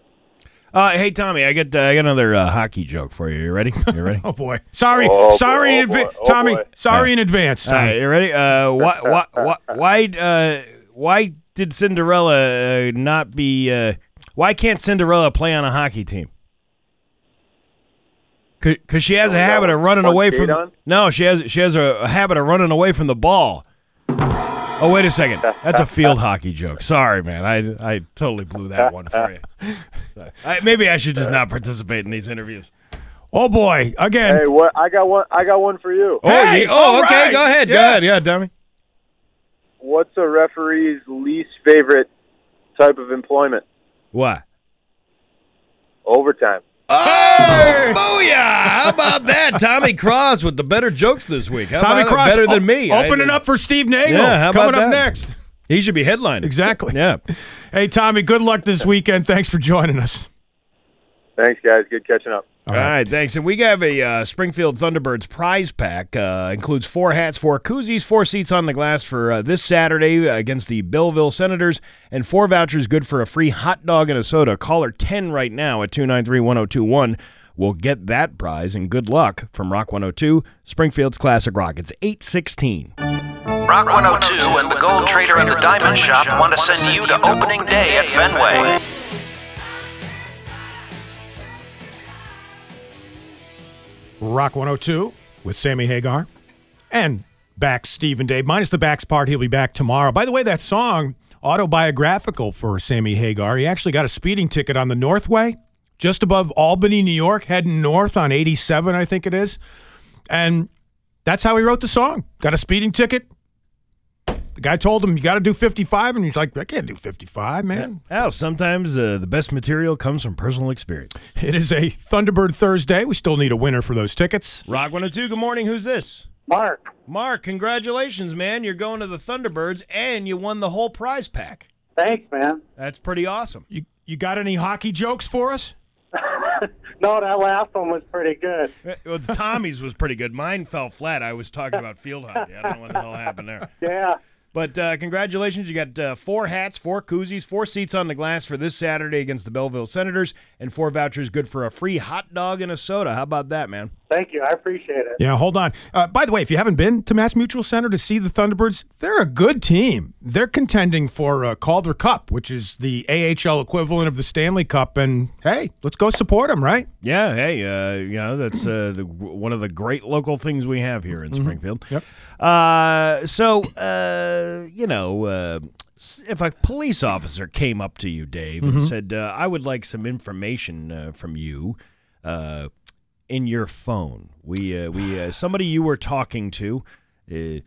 Uh, hey Tommy, I got uh, I got another uh, hockey joke for you. You ready? You ready? oh boy, sorry, Oh, boy, sorry in oh, advance, oh, Tommy. boy. Sorry in advance. All right, Tommy. you ready? Uh, why, why, why, why, uh, why did Cinderella uh, not be? Uh, why can't Cinderella play on a hockey team? Because she has a habit of running away from. on? No, she has she has a, a habit of running away from the ball. Oh wait a second, that's a field hockey joke. Sorry, man, I I totally blew that one for you. Sorry. I, maybe I should just not participate in these interviews. Oh boy, again. Hey, what? I got one. I got one for you. Oh, Hey, you- oh, okay, right. go ahead, go ahead, yeah, Tommy. What's a referee's least favorite type of employment? What? Overtime. Oh, booyah! How about that? Tommy Cross with the better jokes this week. How Tommy about? Cross better than me. I Opening up for Steve Nagel. Yeah, how coming about up that? next. He should be headlining. Exactly. Yeah. Hey Tommy, good luck this weekend. Thanks for joining us. Thanks, guys. Good catching up. All right. thanks. And we have a uh, Springfield Thunderbirds prize pack. Uh, includes four hats, four koozies, four seats on the glass for uh, this Saturday against the Belleville Senators, and four vouchers good for a free hot dog and a soda. Caller 10 right now at 293 1021 will get that prize, and good luck from Rock 102, Springfield's Classic Rock. It's 816. Rock 102 and the Gold Trader and the Diamond Shop want to send you to opening day at Fenway. Rock 102 with Sammy Hagar and Bax Steve and Dave. Minus the Bax part, he'll be back tomorrow. By the way, that song, autobiographical for Sammy Hagar. He actually got a speeding ticket on the Northway, just above Albany, New York, heading north on 87, I think it is. And that's how he wrote the song. Got a speeding ticket. The guy told him, You got to do 55. And he's like, I can't do 55, man. Well, sometimes uh, the best material comes from personal experience. It is a Thunderbird Thursday. We still need a winner for those tickets. Rock 102, good morning. Who's this? Mark. Mark, congratulations, man. You're going to the Thunderbirds and you won the whole prize pack. Thanks, man. That's pretty awesome. You you got any hockey jokes for us? No, that last one was pretty good. Well, Tommy's was pretty good. Mine fell flat. I was talking about field hockey. I don't know what the hell happened there. Yeah. But uh, congratulations. You got uh, four hats, four koozies, four seats on the glass for this Saturday against the Belleville Senators, and four vouchers good for a free hot dog and a soda. How about that, man? Thank you. I appreciate it. Yeah, hold on. Uh, by the way, if you haven't been to MassMutual Center to see the Thunderbirds, they're a good team. They're contending for uh, Calder Cup, which is the AHL equivalent of the Stanley Cup. And hey, let's go support them, right? Yeah, hey, uh, you know that's uh, the, one of the great local things we have here in Mhm. Springfield. Yep. Uh, so, uh, you know, uh, if a police officer came up to you, Dave, and Mhm. said, uh, "I would like some information uh, from you uh, in your phone," we uh, we uh, somebody you were talking to uh,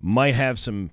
might have some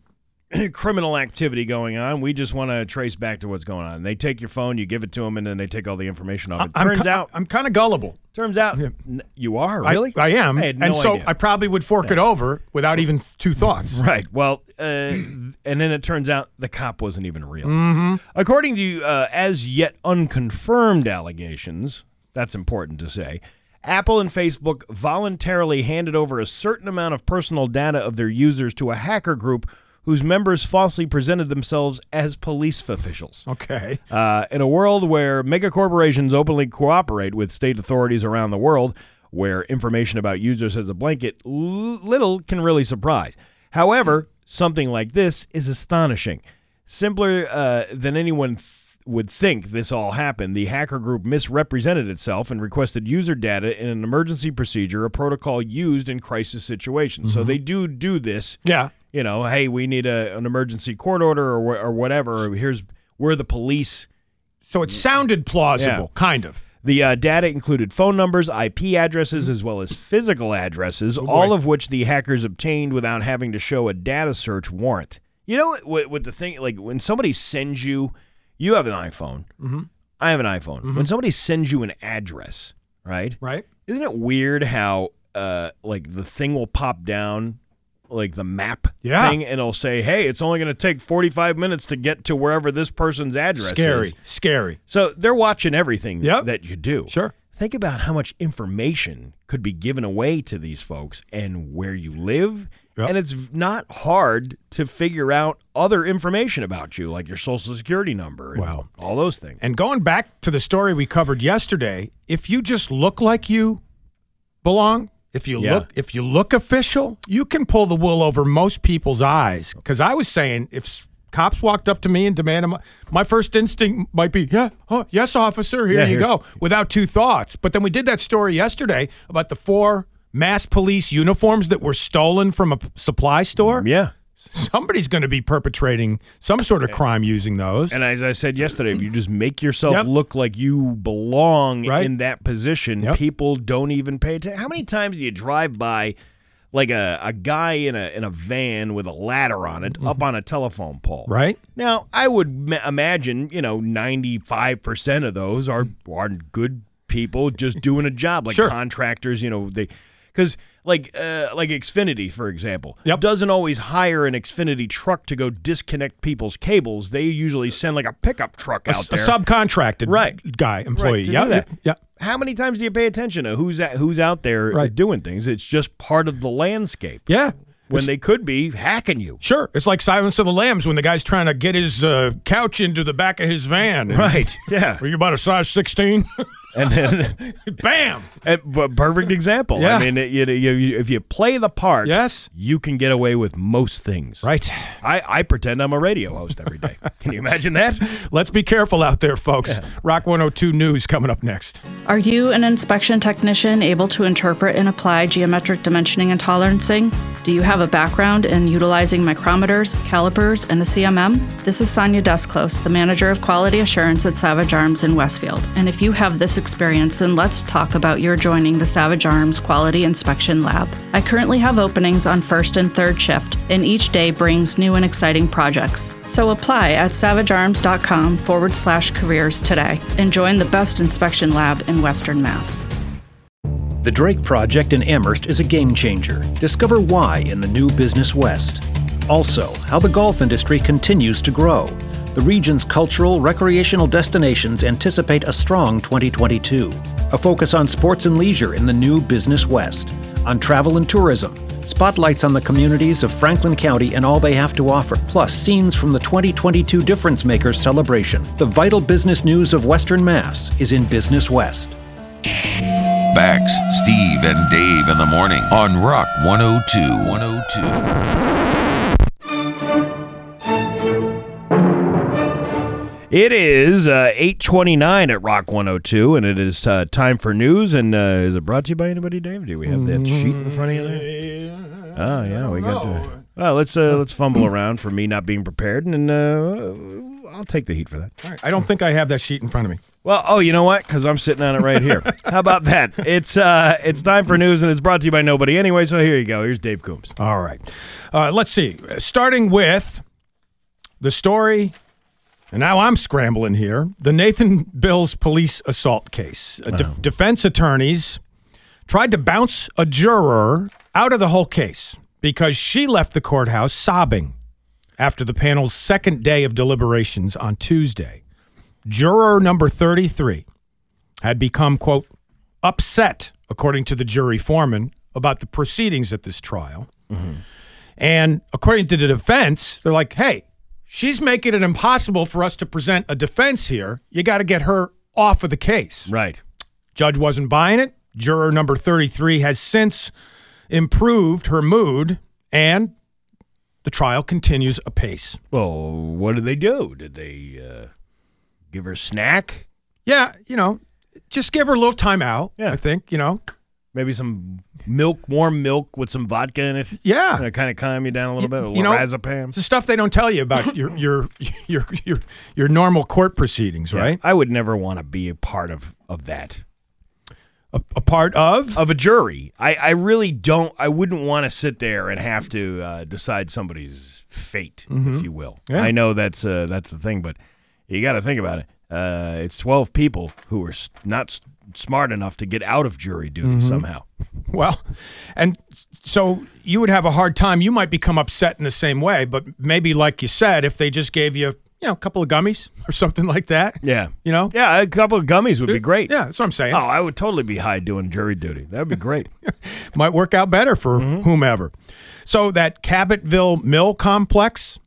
criminal activity going on. We just want to trace back to what's going on. They take your phone, you give it to them, and then they take all the information off it. I'm Turns ki- out, I'm kind of gullible. turns out, n- you are really. I, am. I had no and so idea. I probably would fork it over without even two thoughts. Right. Well, uh, and then it turns out the cop wasn't even real. Mhm. According to uh, as yet unconfirmed allegations, that's important to say. Apple and Facebook voluntarily handed over a certain amount of personal data of their users to a hacker group whose members falsely presented themselves as police officials. Okay. Uh, in a world where mega corporations openly cooperate with state authorities around the world, where information about users as a blanket, little can really surprise. However, something like this is astonishing. Simpler uh, than anyone would think this all happened, the hacker group misrepresented itself and requested user data in an emergency procedure, a protocol used in crisis situations. So Mhm. they do do this. Yeah. You know, hey, we need a, an emergency court order or, or whatever. Or here's we're the police. So it sounded plausible, Yeah. kind of. The uh, data included phone numbers, IP addresses, as well as physical addresses, boy. all of which the hackers obtained without having to show a data search warrant. You know what, what, what the thing, like when somebody sends you, you have an iPhone. Mhm. I have an iPhone. When somebody sends you an address, right? Right. Isn't it weird how, uh, like the thing will pop down, like the map Yeah. thing, and it'll say, "Hey, it's only going to take forty-five minutes to get to wherever this person's address Scary. is." Scary. Scary. So they're watching everything Yep. that you do. Sure. Think about how much information could be given away to these folks and where you live. And it's not hard to figure out other information about you, like your social security number and Wow. all those things. And going back to the story we covered yesterday, if you just look like you belong, if you Yeah. look if you look official, you can pull the wool over most people's eyes. Because I was saying, if cops walked up to me and demanded my, my first instinct might be, yeah, oh, yes, officer, here Yeah, you here- go, without two thoughts. But then we did that story yesterday about the four mass police uniforms that were stolen from a supply store. Yeah. Somebody's going to be perpetrating some sort of crime using those. And as I said yesterday, if you just make yourself Yep. look like you belong Right. in that position, Yep. people don't even pay attention. How many times do you drive by like a, a guy in a in a van with a ladder on it up on a telephone pole? Mm-hmm. Right. Now, I would ma- imagine, you know, 95% of those are, are good people just doing a job, like Sure. contractors, you know, they, because like uh, like Xfinity, for example, doesn't always hire an Xfinity truck to go disconnect people's cables. They usually send like a pickup truck A, out s- a there. subcontracted Right. guy employee. Right, yeah, do that. yeah. How many times do you pay attention to who's at, who's out there Right. doing things? It's just part of the landscape. Yeah. When It's- they could be hacking you. Sure, it's like Silence of the Lambs when the guy's trying to get his uh, couch into the back of his van. And- Right. Yeah. Are you about a size sixteen? And then, bam. And, but perfect example. Yeah. I mean, it, you, you, you- if you play the part, yes, you can get away with most things. Right. I, I pretend I'm a radio host every day. Can you imagine that? Let's be careful out there, folks. Rock 102 News coming up next. Are you an inspection technician able to interpret and apply geometric dimensioning and tolerancing? Do you have a background in utilizing micrometers, calipers, and a CMM? This is Sonia Desclose, the manager of quality assurance at Savage Arms in Westfield. And if you have this experience, then let's talk about your joining the Savage Arms Quality Inspection Lab. I currently have openings on first and third shift, and each day brings new and exciting projects. So apply at savagearms.com forward slash careers today and join the best inspection lab in Western Mass. The Drake Project in Amherst is a game changer. Discover why in the new Business West. Also, how the golf industry continues to grow. The region's cultural, recreational destinations anticipate a strong 2022. A focus on sports and leisure in the new Business West. On travel and tourism. Spotlights on the communities of Franklin County and all they have to offer, plus scenes from the 2022 Difference Makers celebration. The vital business news of Western Mass is in Business West. Bax, Steve, and Dave in the morning on Rock 102. 102. It is uh, 829 at Rock 102, and it is uh, time for news. And uh, is it brought to you by anybody, Dave? Do we have that sheet in front of you there? Oh, yeah, we got to. Well, let's uh, let's fumble around for me not being prepared, and uh, I'll take the heat for that. All right. I don't think I have that sheet in front of me. Well, oh, you know what? Because I'm sitting on it right here. How about that? It's uh, it's time for news, and it's brought to you by nobody anyway. So here you go. Here's Dave Coombs. All right. Uh, let's see. Starting with the story, and now I'm scrambling here. The Nathan Bill's police assault case. Uh, def- defense attorneys tried to bounce a juror out of the whole case because she left the courthouse sobbing after the panel's second day of deliberations on Tuesday. Juror number 33 had become, quote, upset, according to the jury foreman, about the proceedings at this trial. Mm-hmm. And according to the defense, they're like, hey, she's making it impossible for us to present a defense here. You got to get her off of the case. Right. Judge wasn't buying it. Juror number 33 has since improved her mood, and the trial continues apace. Well, what did they do? Did they uh, give her a snack? Yeah, you know, just give her a little time out. Yeah. I think, you know. Maybe some milk, warm milk with some vodka in it. Yeah. to kind of calm you down a little bit. A you know, lorazepam. It's the stuff they don't tell you about your your your your your normal court proceedings, Yeah, right? I would never want to be a part of of that. A, a part of of a jury. I, I really don't. I wouldn't want to sit there and have to uh, decide somebody's fate, Mhm. if you will. Yeah. I know that's uh, that's the thing, but you got to think about it. Uh, it's twelve people who are s- not s- smart enough to get out of jury duty Mhm. somehow. Well, and so you would have a hard time. You might become upset in the same way, but maybe, like you said, if they just gave you, you know, a couple of gummies or something like that. Yeah. You know? Yeah, a couple of gummies would be great. Yeah, that's what I'm saying. Oh, I would totally be high doing jury duty. That'd be great. Might work out better for mm-hmm. whomever. So that Cabotville Mill complex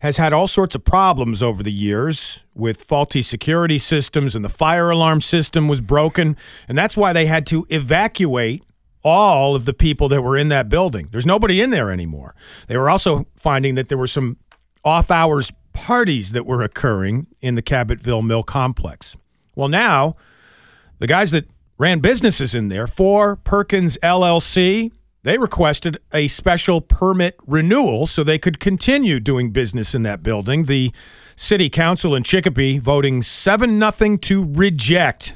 has had all sorts of problems over the years with faulty security systems and the fire alarm system was broken and that's why they had to evacuate all of the people that were in that building. There's nobody in there anymore. They were also finding that there were some off hours parties that were occurring in the Cabotville Mill complex. Well, now the guys that ran businesses in there for Perkins LLC, they requested a special permit renewal so they could continue doing business in that building. The city council in Chicopee voting 7 nothing to reject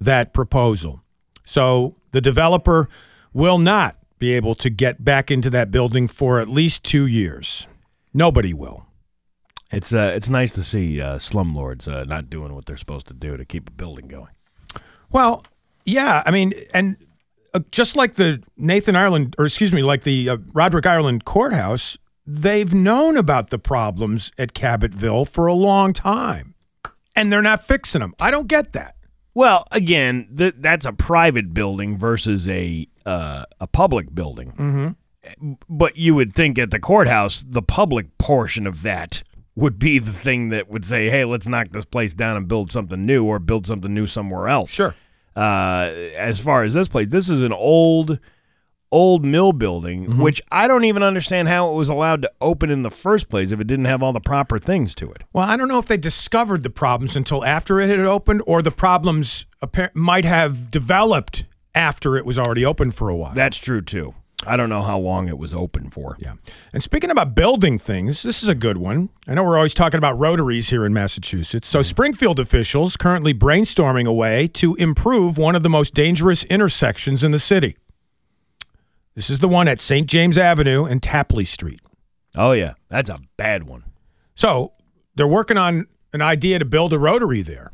that proposal. So the developer will not be able to get back into that building for at least 2 years. Nobody will. It's uh, it's nice to see uh, slumlords uh, not doing what they're supposed to do to keep a building going. Well, yeah, I mean, and uh, just like the Nathan Ireland, or excuse me, like the uh, Roderick Ireland courthouse, they've known about the problems at Cabotville for a long time, and they're not fixing them. I don't get that. Well, again, th- that's a private building versus a uh, a public building. Mm-hmm. But you would think at the courthouse, the public portion of that would be the thing that would say, "Hey, let's knock this place down and build something new, or build something new somewhere else." Sure. Uh, as far as this place, this is an old, old mill building, which I don't even understand how it was allowed to open in the first place if it didn't have all the proper things to it. Well, I don't know if they discovered the problems until after it had opened, or the problems appar- might have developed after it was already open for a while. That's true too. I don't know how long it was open for. Yeah. And speaking about building things, this is a good one. I know we're always talking about rotaries here in Massachusetts. So, Springfield officials currently brainstorming a way to improve one of the most dangerous intersections in the city. This is the one at St. James Avenue and Tapley Street. Oh yeah, that's a bad one. So, they're working on an idea to build a rotary there.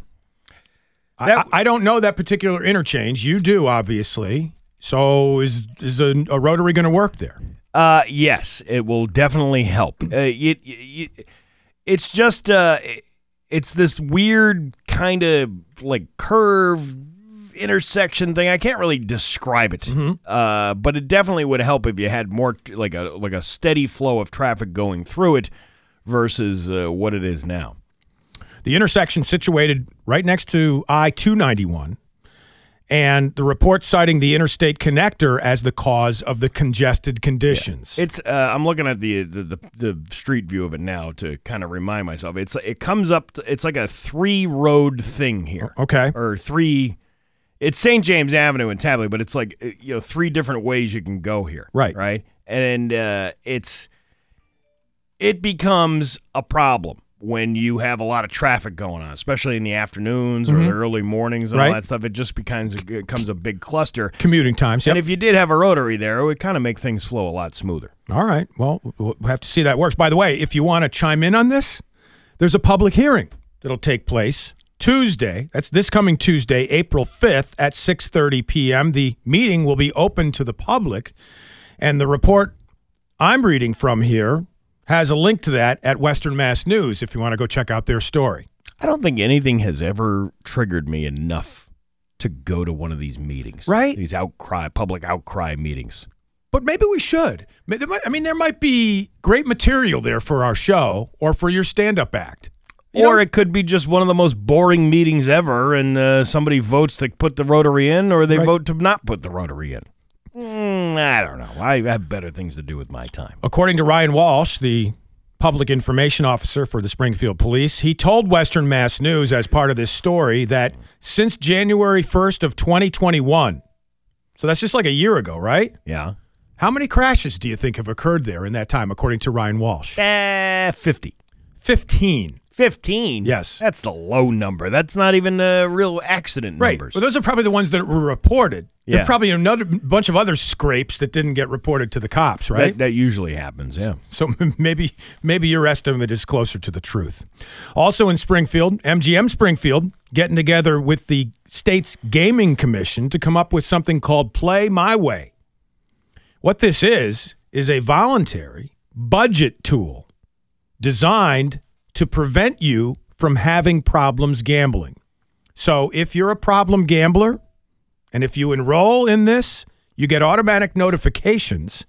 I, I- I don't know that particular interchange. You do, obviously. So, is is a, a rotary going to work there? Uh, yes, it will definitely help. Uh, it, it, it's just uh, it's this weird kind of like curve intersection thing. I can't really describe it, uh, but it definitely would help if you had more like a like a steady flow of traffic going through it versus uh, what it is now. The intersection situated right next to I 291, and the report citing the interstate connector as the cause of the congested conditions. It's uh, I'm looking at the, the the the street view of it now to kind of remind myself. It's it comes up. To, it's like a three road thing here. Okay. Or three. It's St. James Avenue in Tapley, but it's like uh, you know three different ways you can go here. Right. Right. And uh, it's it becomes a problem when you have a lot of traffic going on, especially in the afternoons or Mhm. the early mornings and Right. all that stuff. It just becomes it becomes a big cluster. Commuting times. And if you did have a rotary there, it would kind of make things flow a lot smoother. All right. Well, we'll have to see that works. By the way, if you want to chime in on this, there's a public hearing that'll take place Tuesday. That's this coming Tuesday, April 5th at 6:30 p.m. The meeting will be open to the public, and the report I'm reading from here has a link to that at Western Mass News if you want to go check out their story. I don't think anything has ever triggered me enough to go to one of these meetings. Right. These outcry, public outcry meetings. But maybe we should. Ma- there might- I mean, there might be great material there for our show or for your stand-up act. or it could be just one of the most boring meetings ever, and uh, somebody votes to put the rotary in, or they Right. vote to not put the rotary in. I don't know. I have better things to do with my time. According to Ryan Walsh, the public information officer for the Springfield Police, he told Western Mass News as part of this story that since January 1st of 2021, so that's just like a year ago, right? Yeah. How many crashes do you think have occurred there in that time, according to Ryan Walsh? Uh, 50. 15. 15? Yes. That's the low number. That's not even uh, real accident Right. numbers. Well, those are probably the ones that were reported. There Yeah. are probably another bunch of other scrapes that didn't get reported to the cops, right? That, that usually happens, yeah. So maybe maybe your estimate is closer to the truth. Also in Springfield, MGM Springfield getting together with the state's gaming commission to come up with something called Play My Way. What this is is a voluntary budget tool designed to prevent you from having problems gambling. So if you're a problem gambler and if you enroll in this, you get automatic notifications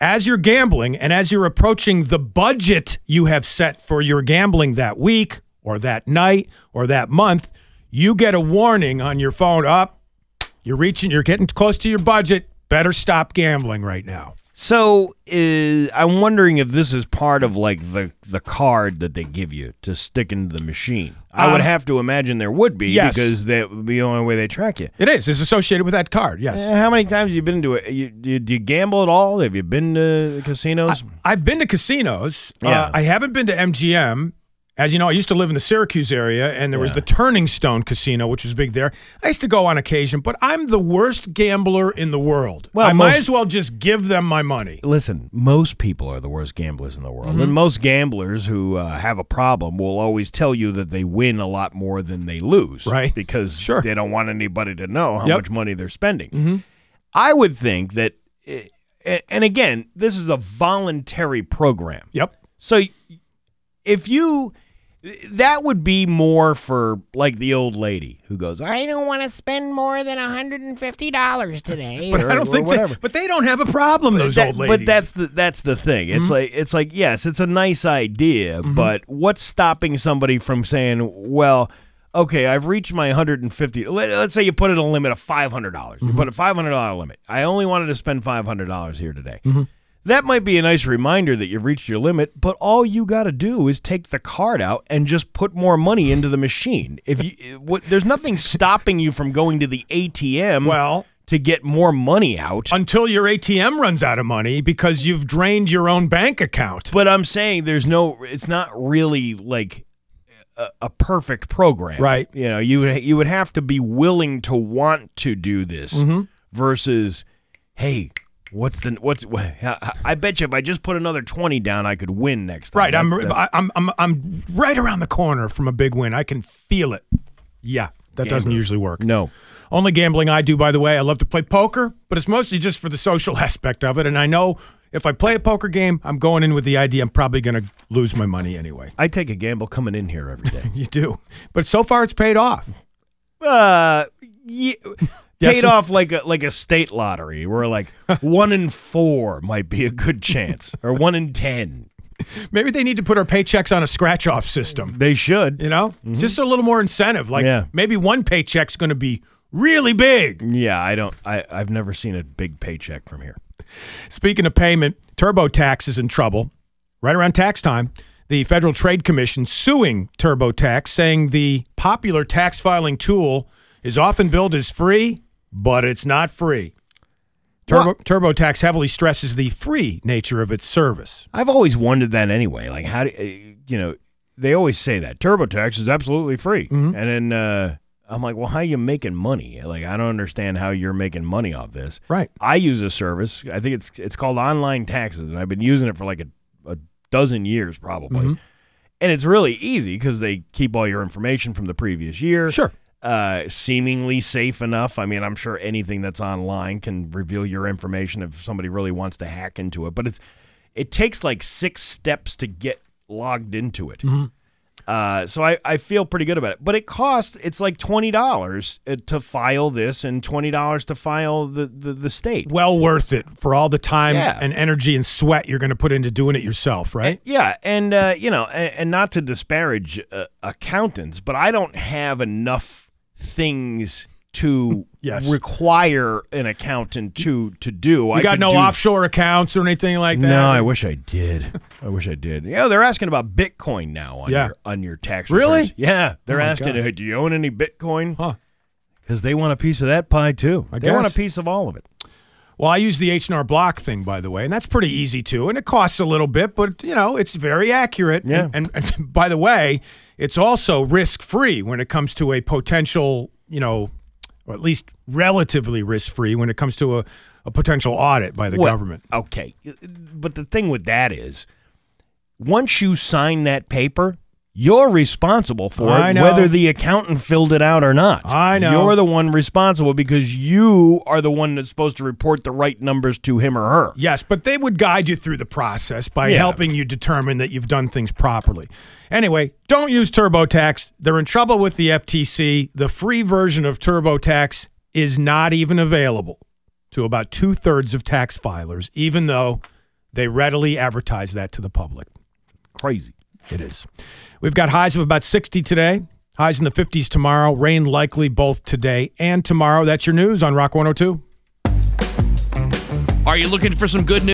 as you're gambling and as you're approaching the budget you have set for your gambling that week or that night or that month, you get a warning on your phone up. You're reaching, you're getting close to your budget. Better stop gambling right now. So uh, I'm wondering if this is part of like the the card that they give you to stick into the machine. I would Um, have to imagine there would be yes. because that would be the only way they track you. It is. It's associated with that card. Yes. Uh, how many times have you been to it? You, do, you, do you gamble at all? Have you been to casinos? I've been to casinos. Uh, Yeah. I haven't been to MGM. As you know, I used to live in the Syracuse area, and there was the Turning Stone Casino, which was big there. I used to go on occasion, but I'm the worst gambler in the world. Well, I might as well just give them my money. Listen, most people are the worst gamblers in the world, Mhm. and most gamblers who uh, have a problem will always tell you that they win a lot more than they lose, Right. Because Sure. they don't want anybody to know how Yep. much money they're spending. Mhm. I would think that, eh, and again, this is a voluntary program. Yep. So if you, that would be more for like the old lady who goes, I don't want to spend more than $150 today. But or, I don't think. They, but they don't have a problem. Those That- old ladies. But that's the that's the thing. It's Mhm. like it's like yes, it's a nice idea, Mm-hmm. but what's stopping somebody from saying, well, okay, I've reached my 150. Let, let's say you put it a limit of $500. dollars Mm-hmm. You put a $500 limit. I only wanted to spend $500 here today. Mm-hmm. That might be a nice reminder that you've reached your limit, but all you got to do is take the card out and just put more money into the machine. If you what, there's nothing stopping you from going to the ATM well to get more money out until your ATM runs out of money because you've drained your own bank account. But I'm saying there's no. It's not really like a, a perfect program, Right. You know, you would you would have to be willing to want to do this Mhm. versus, hey, what's the what's? I bet you if I just put another twenty down, I could win next time. Right. I'm, That- that- I'm I'm I'm right around the corner from a big win. I can feel it. Yeah, that doesn't usually work. No. Only gambling I do, by the way. I love to play poker, but it's mostly just for the social aspect of it. And I know if I play a poker game, I'm going in with the idea I'm probably going to lose my money anyway. I take a gamble coming in here every day. you do, but so far it's paid off. uh, yeah, Paid off like a like a state lottery, where like one in four might be a good chance, or one in ten. Maybe they need to put our paychecks on a scratch off system. They should. You know, mm-hmm. just a little more incentive. Like Yeah. maybe one paycheck's going to be really big. Yeah, I don't. I I've never seen a big paycheck from here. Speaking of payment, TurboTax is in trouble. Right around tax time, the Federal Trade Commission suing TurboTax, saying the popular tax filing tool is often billed as free, but it's not free. Turbo, TurboTax heavily stresses the free nature of its service. I've always wondered that anyway. Like how do uh, you know? They always say that TurboTax is absolutely free, Mm-hmm. and then uh, I'm like, well, how are you making money? Like I don't understand how you're making money off this. Right. I use a service. I think it's it's called Online Taxes, and I've been using it for like a, a dozen years probably. Mhm. And it's really easy because they keep all your information from the previous year. Sure. Uh, seemingly safe enough. I mean, I'm sure anything that's online can reveal your information if somebody really wants to hack into it. But it's it takes like six steps to get logged into it. Mhm. Uh, so I, I feel pretty good about it. But it costs it's like twenty dollars to file this and twenty dollars to file the, the, the state. Well worth it for all the time Yeah. and energy and sweat you're going to put into doing it yourself, right? Yeah, and uh, you know, and, and not to disparage uh, accountants, but I don't have enough things to Yes. require an accountant to to do. You I got no do- offshore accounts or anything like that? No, I wish I did. I wish I did. Yeah, they're asking about Bitcoin now on Yeah. your on your tax Really? returns. Yeah, they're Oh asking, God. "Hey, do you own any Bitcoin? Huh. Because they want a piece of that pie too. I they want a piece of all of it. Well, I use the H&R Block thing, by the way, and that's pretty easy too, and it costs a little bit, but you know it's very accurate. Yeah. And, and, and by the way, it's also risk-free when it comes to a potential, you know, or at least relatively risk-free when it comes to a, a potential audit by the Well, government. Okay, but the thing with that is, once you sign that paper, you're responsible for it, whether the accountant filled it out or not. I know. You're the one responsible because you are the one that's supposed to report the right numbers to him or her. Yes, but they would guide you through the process by Yeah. helping you determine that you've done things properly. Anyway, don't use TurboTax. They're in trouble with the FTC. The free version of TurboTax is not even available to about two thirds of tax filers, even though they readily advertise that to the public. Crazy. It is. We've got highs of about 60 today, highs in the 50s tomorrow, rain likely both today and tomorrow. That's your news on Rock 102. Are you looking for some good news?